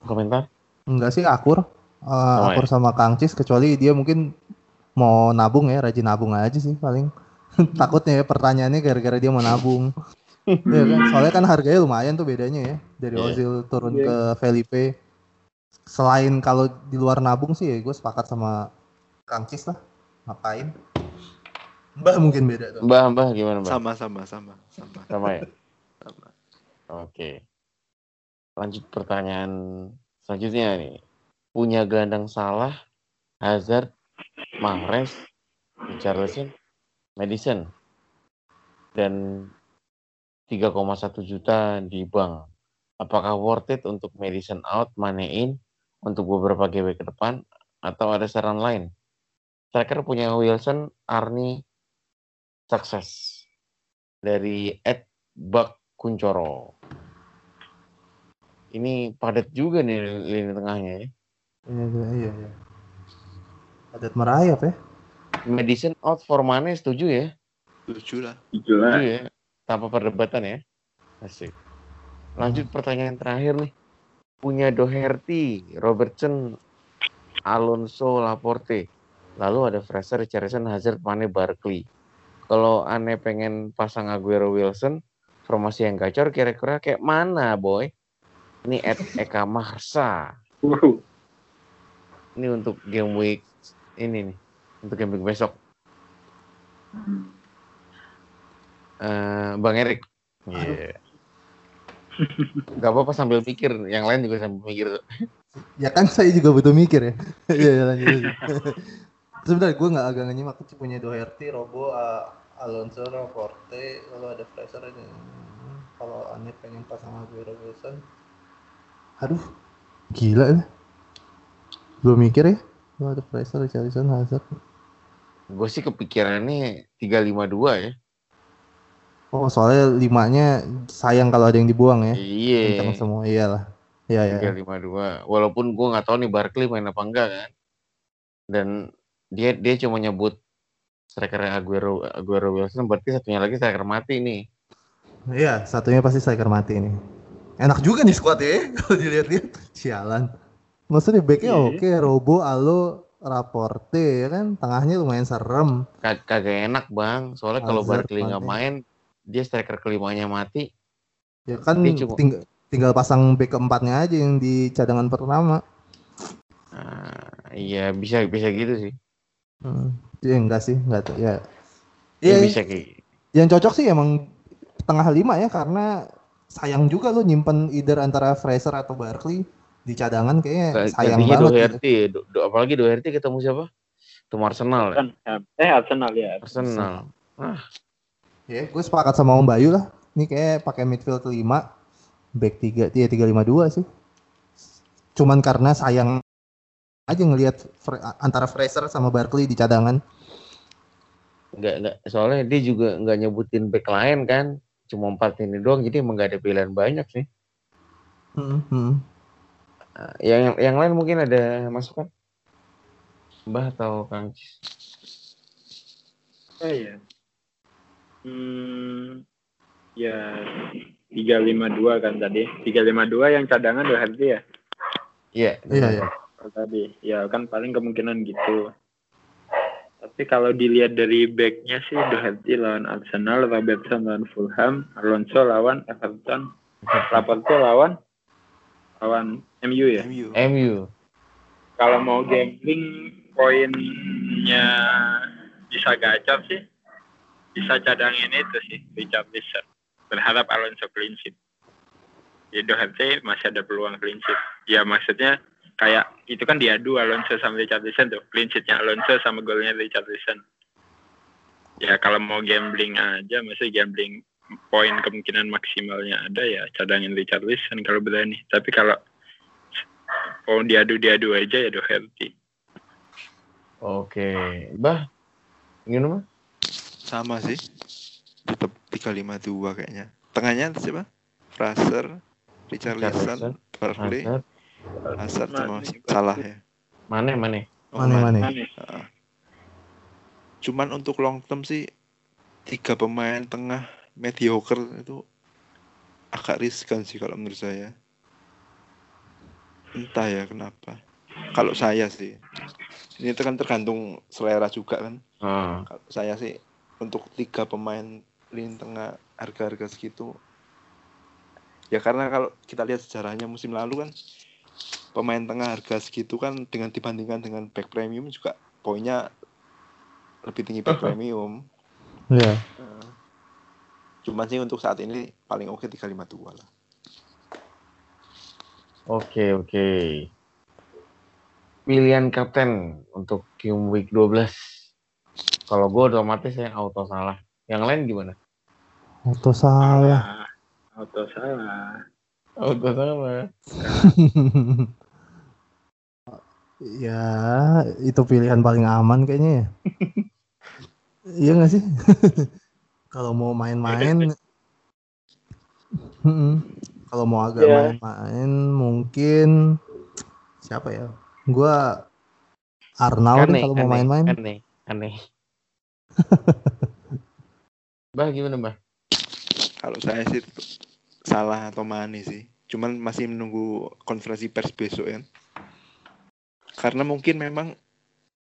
komentar? Enggak sih akur. Eh, Sama akur sama Kang Cis kecuali dia mungkin mau nabung ya, rajin nabung aja sih paling. Takutnya ya pertanyaannya gara-gara dia mau nabung. Iya kan? Soalnya kan harganya lumayan tuh bedanya ya dari Iya. Ozil turun Iya. ke Felipe. selain kalau di luar nabung sih ya gue sepakat sama Kang Cis lah. Ngapain? Mbah mungkin beda tuh. Mbah, Mbah gimana, Mbah? Sama sama sama sama. Sama ya? sama. Oke. Lanjut pertanyaan selanjutnya nih. Punya gelandang salah, Hazard, Mahrez, Richarlison, Madison. Dan 3,1 juta di bank. Apakah worth it untuk Madison out, Mane in untuk beberapa GW ke depan atau ada saran lain? Striker punya Wilson, Arni, sukses. Dari Ed Bak Kuncoro. Ini padat juga nih lini tengahnya ya. Iya, iya, iya. iya. Adat merayap ya. Madison out for Mane setuju ya? Tujuh lah. Itulah. Setuju ya? Tanpa perdebatan ya? Asik. Lanjut pertanyaan terakhir nih. Punya Doherty, Robertson, Alonso, Laporte. Lalu ada Fraser, Richarlison, Hazard, Mane, Barkley. Kalau aneh pengen pasang Aguero Wilson, formasi yang gacor kira-kira kayak mana, boy? Ini Ed Eka Mahsa. Wow. Ini untuk game week ini nih. Untuk game week besok. Eh, Bang Erik. Iya. Gak apa-apa sambil mikir. Yang lain juga sambil mikir. Ya kan saya juga butuh mikir ya. Iya, iya, lanjut. lanjut. Sebentar gue nggak agak nyimak sih punya Doherty, Robo, A- Alonso, Laporte, lalu ada Fraser ini. Kalau aneh pengen pasang Aguero Wilson. Aduh, gila ya. Belum mikir ya. Kalau ada Fraser, Richarlison, Hazard. Gue sih kepikirannya 352 ya. Oh, soalnya limanya sayang kalau ada yang dibuang ya. Iya. Kencang semua, iyalah. Iya, iya. 352. Walaupun gue nggak tahu nih Barkley main apa enggak kan. Dan dia dia cuma nyebut striker Aguero Aguero Wilson berarti satunya lagi striker mati nih. Iya, satunya pasti striker mati ini. Enak juga nih squad ya, kalau dilihat-lihat. Sialan. Maksudnya backnya Iya. oke, Robo, Alo, Raporte ya kan, tengahnya lumayan serem. Kag- Kagak enak bang. Soalnya kalau Barkley nggak main, dia striker kelimanya mati. Ya kan Dia ting- tinggal pasang back keempatnya aja yang di cadangan pertama. Nah, iya bisa bisa gitu sih. Hmm. Ya enggak sih, enggak tuh. Ya. Ya, Iya, bisa kayak yang cocok sih emang tengah lima ya karena sayang juga lo nyimpen either antara Fraser atau Barkley di cadangan kayaknya sayang gantinya banget. gitu. Doherty. Do, do- apalagi Doherty ketemu siapa? Ketemu Arsenal ya. Kan, eh Arsenal ya. Arsenal. Ya, gue sepakat sama Om Bayu lah. Ini kayak pakai midfield 5, back 3, ya 352 sih. Cuman karena sayang aja ngelihat antara Fraser sama Barkley di cadangan. Nggak, nggak, soalnya dia juga nggak nyebutin back lain kan. Cuma empat ini doang, jadi emang nggak ada pilihan banyak sih. Hmm, hmm. Nah, yang yang lain mungkin ada masukan? Mbah atau Kang Cis? Oh ya. Hmm, ya 352 kan tadi. 352 yang cadangan Doherty ya. Iya. Iya, iya. Kalau tadi. Ya kan paling kemungkinan gitu. Tapi kalau dilihat dari backnya sih Doherty lawan Arsenal, Robertson lawan Fulham, Alonso lawan Everton, Laporte lawan lawan MU ya. MU. MU. Kalau mau gambling poinnya bisa gacor sih, bisa cadangin itu sih Richard Lison. Berharap Alonso clean sheet. Ya Doherty masih ada peluang clean sheet. Ya maksudnya kayak itu kan diadu Alonso sama Richard Lison tuh. Clean sheetnya Alonso sama golnya Richard Lison. Ya kalau mau gambling aja, masih gambling poin kemungkinan maksimalnya ada ya cadangin Richard Lison kalau berani. Tapi kalau mau diadu-diadu aja ya Doherty. Oke. Mbah, gimana Mbah? Sama sih. Tetap 352 kayaknya. Tengahnya siapa? Fraser, Richarlison, Barkley, Hazard. Sama Mane. Salah ya. Mana mana? Oh, Mana Mane. Heeh. Cuman untuk long term sih tiga pemain tengah mediocre itu agak riskan sih kalau menurut saya. Entah ya kenapa. Kalau saya sih, ini kan tergantung selera juga kan. Ah, Kalau saya sih untuk tiga pemain lini tengah harga-harga segitu, ya karena kalau kita lihat sejarahnya musim lalu kan pemain tengah harga segitu kan dengan dibandingkan dengan back premium juga poinnya lebih tinggi back premium. Iya. Eh, Cuman sih untuk saat ini paling oke 352 lah. Oke, oke. Pilihan kapten untuk game week 12. Kalau gue otomatis ya auto salah. Yang lain gimana? Auto salah. Ah, auto salah. Auto salah. ya, itu pilihan paling aman kayaknya ya. iya nggak sih? Kalau mau main-main, kalau mau agak Ya. main-main mungkin siapa ya? Gua Arnaud kalau mau main-main. Aneh, aneh. bah gimana bah? Kalau saya sih salah atau Mane sih. Cuman masih menunggu konferensi pers besok ya. Karena mungkin memang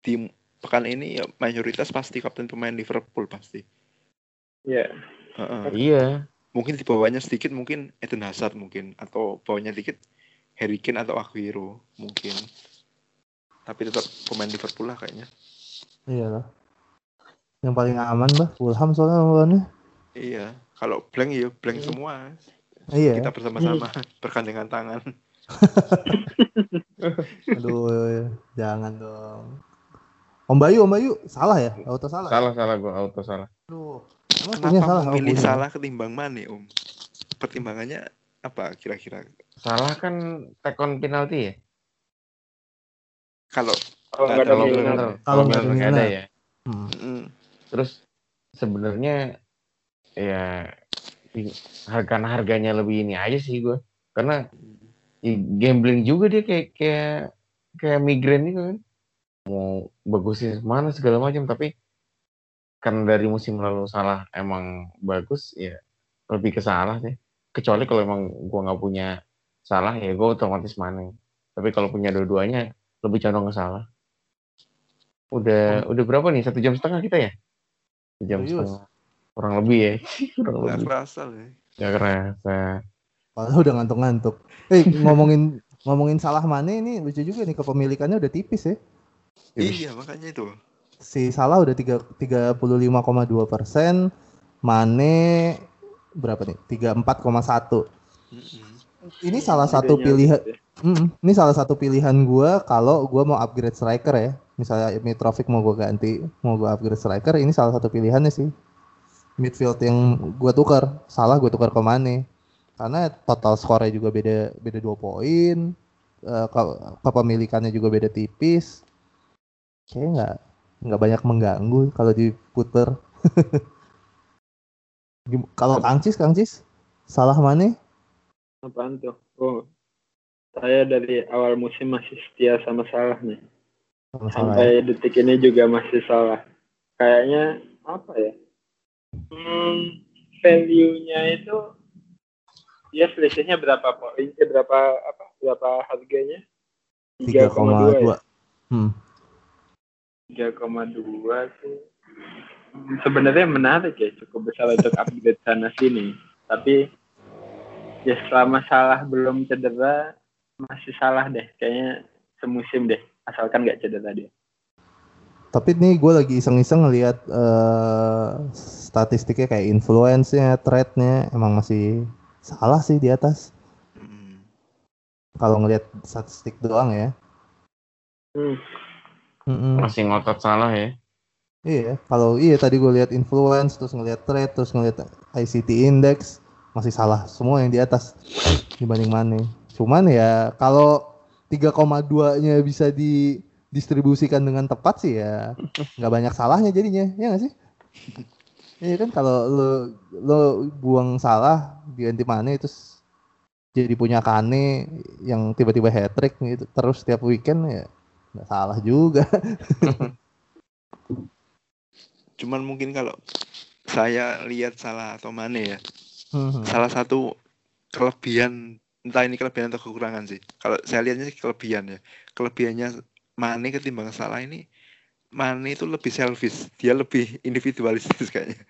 di pekan ini ya mayoritas pasti kapten pemain Liverpool pasti. Iya. Heeh. Iya. Mungkin di bawahnya sedikit mungkin Eden Hazard mungkin atau bawahnya dikit Harry Kane atau Aguero mungkin. Tapi tetap pemain Liverpool lah kayaknya. Iya lah. Yang paling aman bah Fulham soalnya lawannya. Iya. Kalau blank ya blank semua. Iya. Kita bersama-sama bergandengan tangan. Aduh, jangan dong. Om Bayu, Om Bayu, salah ya? Auto salah. Salah salah gue auto salah. Aduh. Emang punya Kenapa salah? Memilih salah ketimbang Mane, Om? Pertimbangannya apa kira-kira? Salah kan take on penalty ya? Kalau Kalau Nggak ada ada Kalau nggak ada ya. Hmm. Terus sebenarnya ya harga harganya lebih ini aja sih gue. Karena gambling juga dia kayak kayak kayak migrain itu kan. Mau bagusin mana segala macam tapi karena dari musim lalu salah emang bagus ya lebih ke salah sih. Kecuali kalau emang gua nggak punya salah ya gue otomatis mana. Tapi kalau punya dua-duanya lebih condong ke salah. Udah udah berapa nih? Satu jam setengah kita ya? Jam Serius? setengah. Kurang lebih ya. Kurang nggak lebih. kerasa ya. Gak kerasa. Padahal udah ngantuk-ngantuk. Eh, ngomongin ngomongin salah Mane ini lucu juga nih kepemilikannya udah tipis ya. Iya, makanya itu. Si Salah udah tiga- 35,2 persen, Mane berapa nih? 34,1. Mm-mm. Ini salah satu pilihan. Mm, ini salah satu pilihan gua kalau gua mau upgrade striker ya. Misalnya Mitrovic mau gua ganti, mau gua upgrade striker, ini salah satu pilihannya sih. Midfield yang gua tukar, salah gua tukar ke Mane. Karena total skornya juga beda beda 2 poin. ke- kepemilikannya juga beda tipis. Kayaknya nggak nggak banyak mengganggu kalau diputer. Gim- kalau Kang Cis, Kang Cis, salah Mane? Apaan tuh? Oh, saya dari awal musim masih setia sama salah nih. Sama salah ya? Sampai detik ini juga masih salah. Kayaknya apa ya? Hmm, value-nya itu ya selisihnya berapa poin? Eh, berapa apa? Berapa harganya? 3,2 ya? 3,2. Hmm. 3,2 sih. Sebenarnya menarik ya, cukup besar untuk upgrade sana sini. Tapi ya selama salah belum cedera, masih salah deh. Kayaknya semusim deh, asalkan nggak cedera dia. Tapi nih gue lagi iseng-iseng ngelihat eh, statistiknya kayak influence-nya, trade-nya emang masih salah sih di atas. Mm. Kalau ngelihat statistik doang ya. Hmm. Mm-mm. Masih ngotot salah ya. Iya, kalau iya tadi gue lihat influence, terus ngelihat trade, terus ngelihat ICT index masih salah semua yang di atas dibanding Mane. Cuman ya kalau 3,2-nya bisa didistribusikan dengan tepat sih ya nggak banyak salahnya jadinya, ya nggak sih? Iya kan kalau lo lo buang salah diganti Mane terus jadi punya Kane yang tiba-tiba hat trick gitu terus setiap weekend ya nggak salah juga. Cuman mungkin kalau saya lihat salah atau Mane ya, Hmm. salah satu kelebihan entah ini kelebihan atau kekurangan sih. Kalau saya lihatnya sih kelebihan ya. Kelebihannya Mane ketimbang salah ini Mane itu lebih selfish, dia lebih individualistis kayaknya.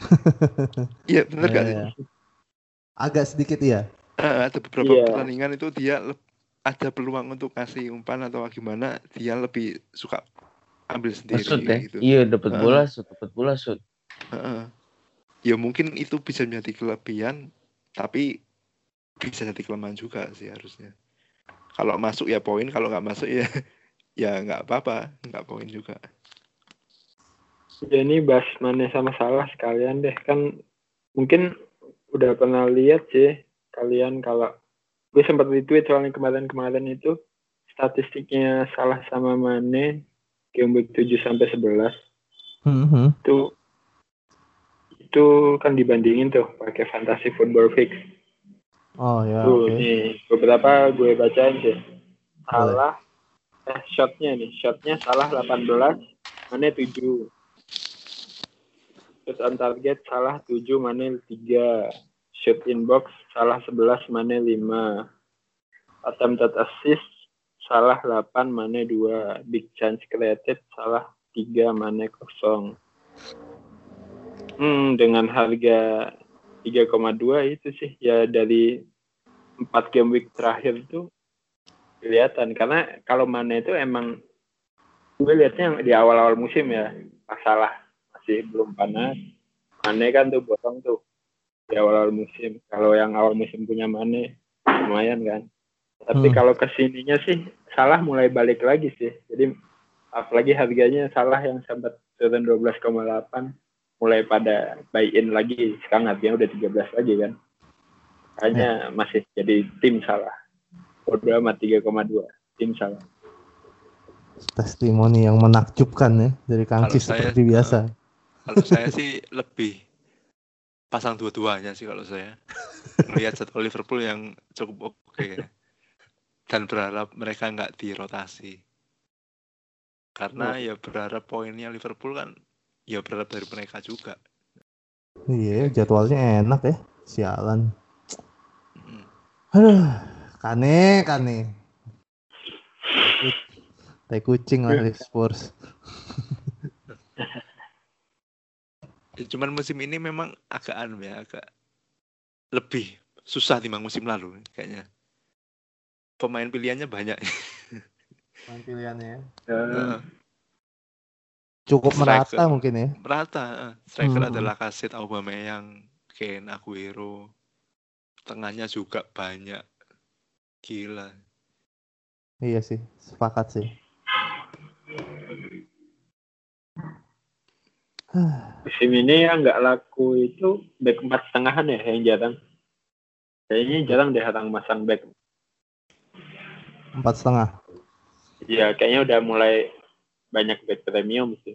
Iya bener gak sih? Iya. Agak sedikit iya. Eh, ada beberapa Iya. pertandingan itu dia ada peluang untuk kasih umpan atau gimana dia lebih suka ambil sendiri Shoot ya. gitu. Iya dapat bola shoot, dapat bola shoot. Heeh. Ya mungkin itu bisa menjadi kelebihan, tapi bisa jadi kelemahan juga sih harusnya. Kalau masuk ya poin, kalau nggak masuk ya ya nggak apa-apa, nggak poin juga. Ya ini bahas Mane sama Salah sekalian deh kan mungkin udah pernah lihat sih kalian kalau gue sempat retweet soalnya kemarin-kemarin itu statistiknya Salah sama Mane game week 7 sampai 11 Mhm. itu itu kan dibandingin tuh pakai fantasy football fix. Oh ya, Tuh oke. nih beberapa gue bacain sih. Salah eh shotnya nih, shotnya salah 18, Mane 7. Shoot on target salah 7, Mane 3. Shoot in box salah 11, Mane 5. Attempted assist salah 8, Mane 2. Big chance created salah 3, Mane 0. Hmm, dengan harga 3,2 itu sih. Ya dari 4 game week terakhir itu kelihatan. Karena kalau Mane itu emang gue liatnya di awal-awal musim ya masalah masih belum panas. Mane kan tuh botong tuh di awal-awal musim. Kalau yang awal musim punya Mane lumayan kan. Tapi Hmm. kalau ke sininya sih salah mulai balik lagi sih. Jadi apalagi harganya salah yang sempat turun 12,8 mulai pada buy in lagi sekarang harganya udah 13 lagi kan hanya masih jadi tim salah Bodo amat 3,2 tim salah Testimoni yang menakjubkan ya dari Kang Kalau Cis saya, seperti biasa. Kalau saya sih lebih pasang dua-duanya sih kalau saya. Melihat jadwal Liverpool yang cukup oke ya. Dan berharap mereka nggak dirotasi. Karena ya berharap poinnya Liverpool kan ya berharap dari mereka juga. Iya, jadwalnya enak ya. Sialan. Aduh, kane, kane. Tai kucing lah di Spurs. Ya, cuman musim ini memang agak anu ya, agak lebih susah timbang musim lalu kayaknya. Pemain pilihannya banyak. Main pilihannya ya. Heeh. Cukup Striker. merata mungkin ya. merata eh. striker Hmm. adalah Kasit Aubameyang Kane Aguero tengahnya juga banyak gila Iya sih, sepakat sih. musim ini yang nggak laku itu back empat setengahan ya yang jarang kayaknya jarang deh orang masang back Empat setengah. ya kayaknya udah mulai banyak back premium sih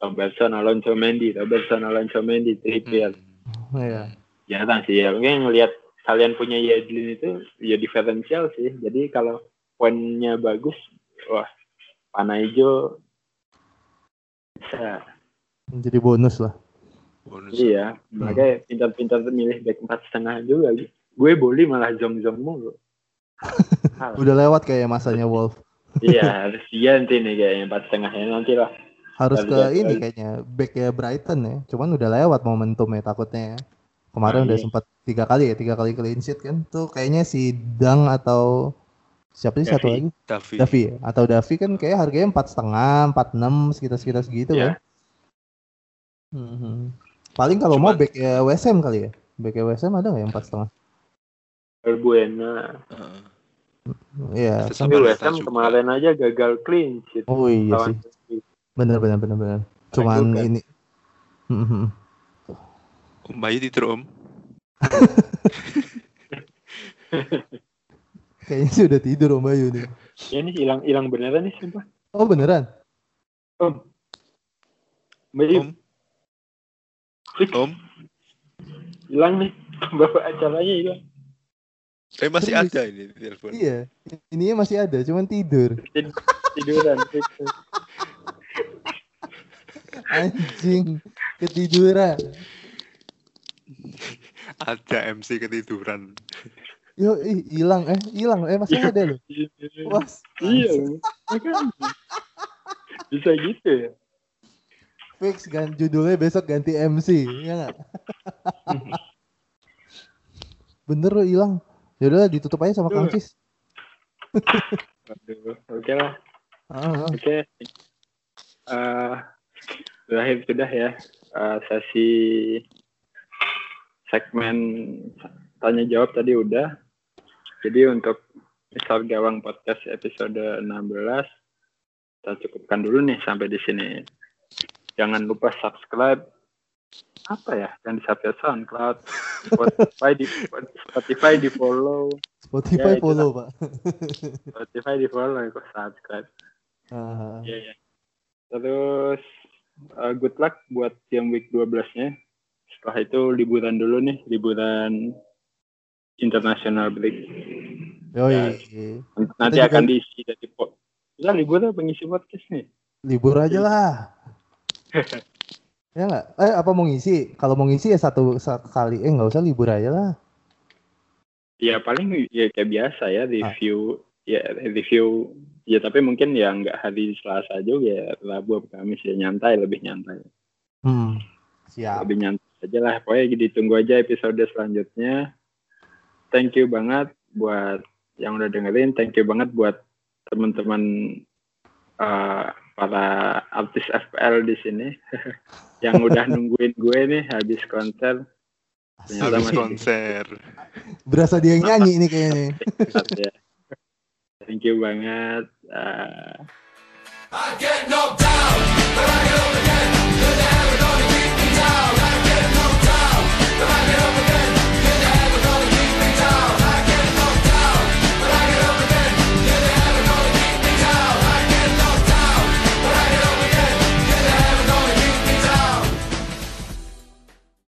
Robertson Alonso Mendy Robertson Alonso Mendy Trippier Hmm. Iya. jarang sih ya mungkin ngelihat kalian punya Yedlin itu ya diferensial sih jadi kalau poinnya bagus wah panah hijau bisa Jadi bonus lah. bonus iya makanya pintar-pintar milih back empat setengah juga gue boli malah zong mulu. Udah lewat kayak masanya Wolf. Iya harus diganti nih kayaknya empat setengahnya nanti lah Harus ke ini kayaknya back ya Brighton ya. Cuman udah lewat momentumnya takutnya ya. Kemarin Nah, udah iya. sempat tiga kali ya, tiga kali clean sheet kan. Tuh kayaknya si Dang atau siapa sih satu lagi? Davi Davi ya? Atau Davi kan kayak harganya empat setengah, empat enam, sekitar sekitar segitu Iya. kan. Mhm. Paling kalau mau back ya WSM kali ya. Back ya WSM ada nggak yang empat setengah? Buena Heeh. Iya. Tapi Sampai West Ham kemarin aja gagal clean sheet Oh iya lawan sih. Bener bener bener bener. Cuman ini. Mhm. Om Bayu tidur om Kayaknya sih udah tidur Om Bayu nih. Ya, ini hilang hilang beneran nih sumpah Oh beneran? om Bayu om om hilang nih bapak acaranya hilang saya masih Serius? ada ini telepon Iya. Ininya masih ada, cuman tidur. Tid- tiduran fix Anjing, ketiduran. ada MC ketiduran Yo, ih, hilang eh, hilang eh masih ada loh. Wah, iya makanya. bisa gitu ya fix kan judulnya besok ganti MC, ya nggak? Bener lo hilang. Ya udah ditutup aja sama Kang Cis. Oke lah. Ah, Oke. Eh, berakhir sudah ya eh, sesi segmen tanya jawab tadi udah. Jadi untuk Misal Gawang Podcast episode 16 kita cukupkan dulu nih sampai di sini. Jangan lupa subscribe apa ya yang di subscribe SoundCloud, Spotify di Spotify di follow, Spotify Ya, follow, Pak. Spotify di follow kok subscribe. Ah, Iya, iya. Terus uh, good luck buat game week 12-nya. Setelah itu liburan dulu nih, liburan international break. Yoi. Nanti Kita akan juga- diisi dari po. Kita liburan pengisi podcast nih. Libur aja lah. ya nggak? Eh apa mau ngisi? Kalau mau ngisi ya satu sekali. Eh nggak usah libur aja lah. Ya paling ya kayak biasa ya review ya review ya tapi mungkin ya nggak hari Selasa juga ya Rabu atau Kamis ya nyantai lebih nyantai Hmm. Siap. lebih nyantai aja lah pokoknya ditunggu aja episode selanjutnya thank you banget buat yang udah dengerin thank you banget buat teman-teman eh, para artis FPL di sini yang udah nungguin gue nih habis konser. Habis konser. Berasa dia yang nyanyi ini kayaknya. Thank you banget. Uh... I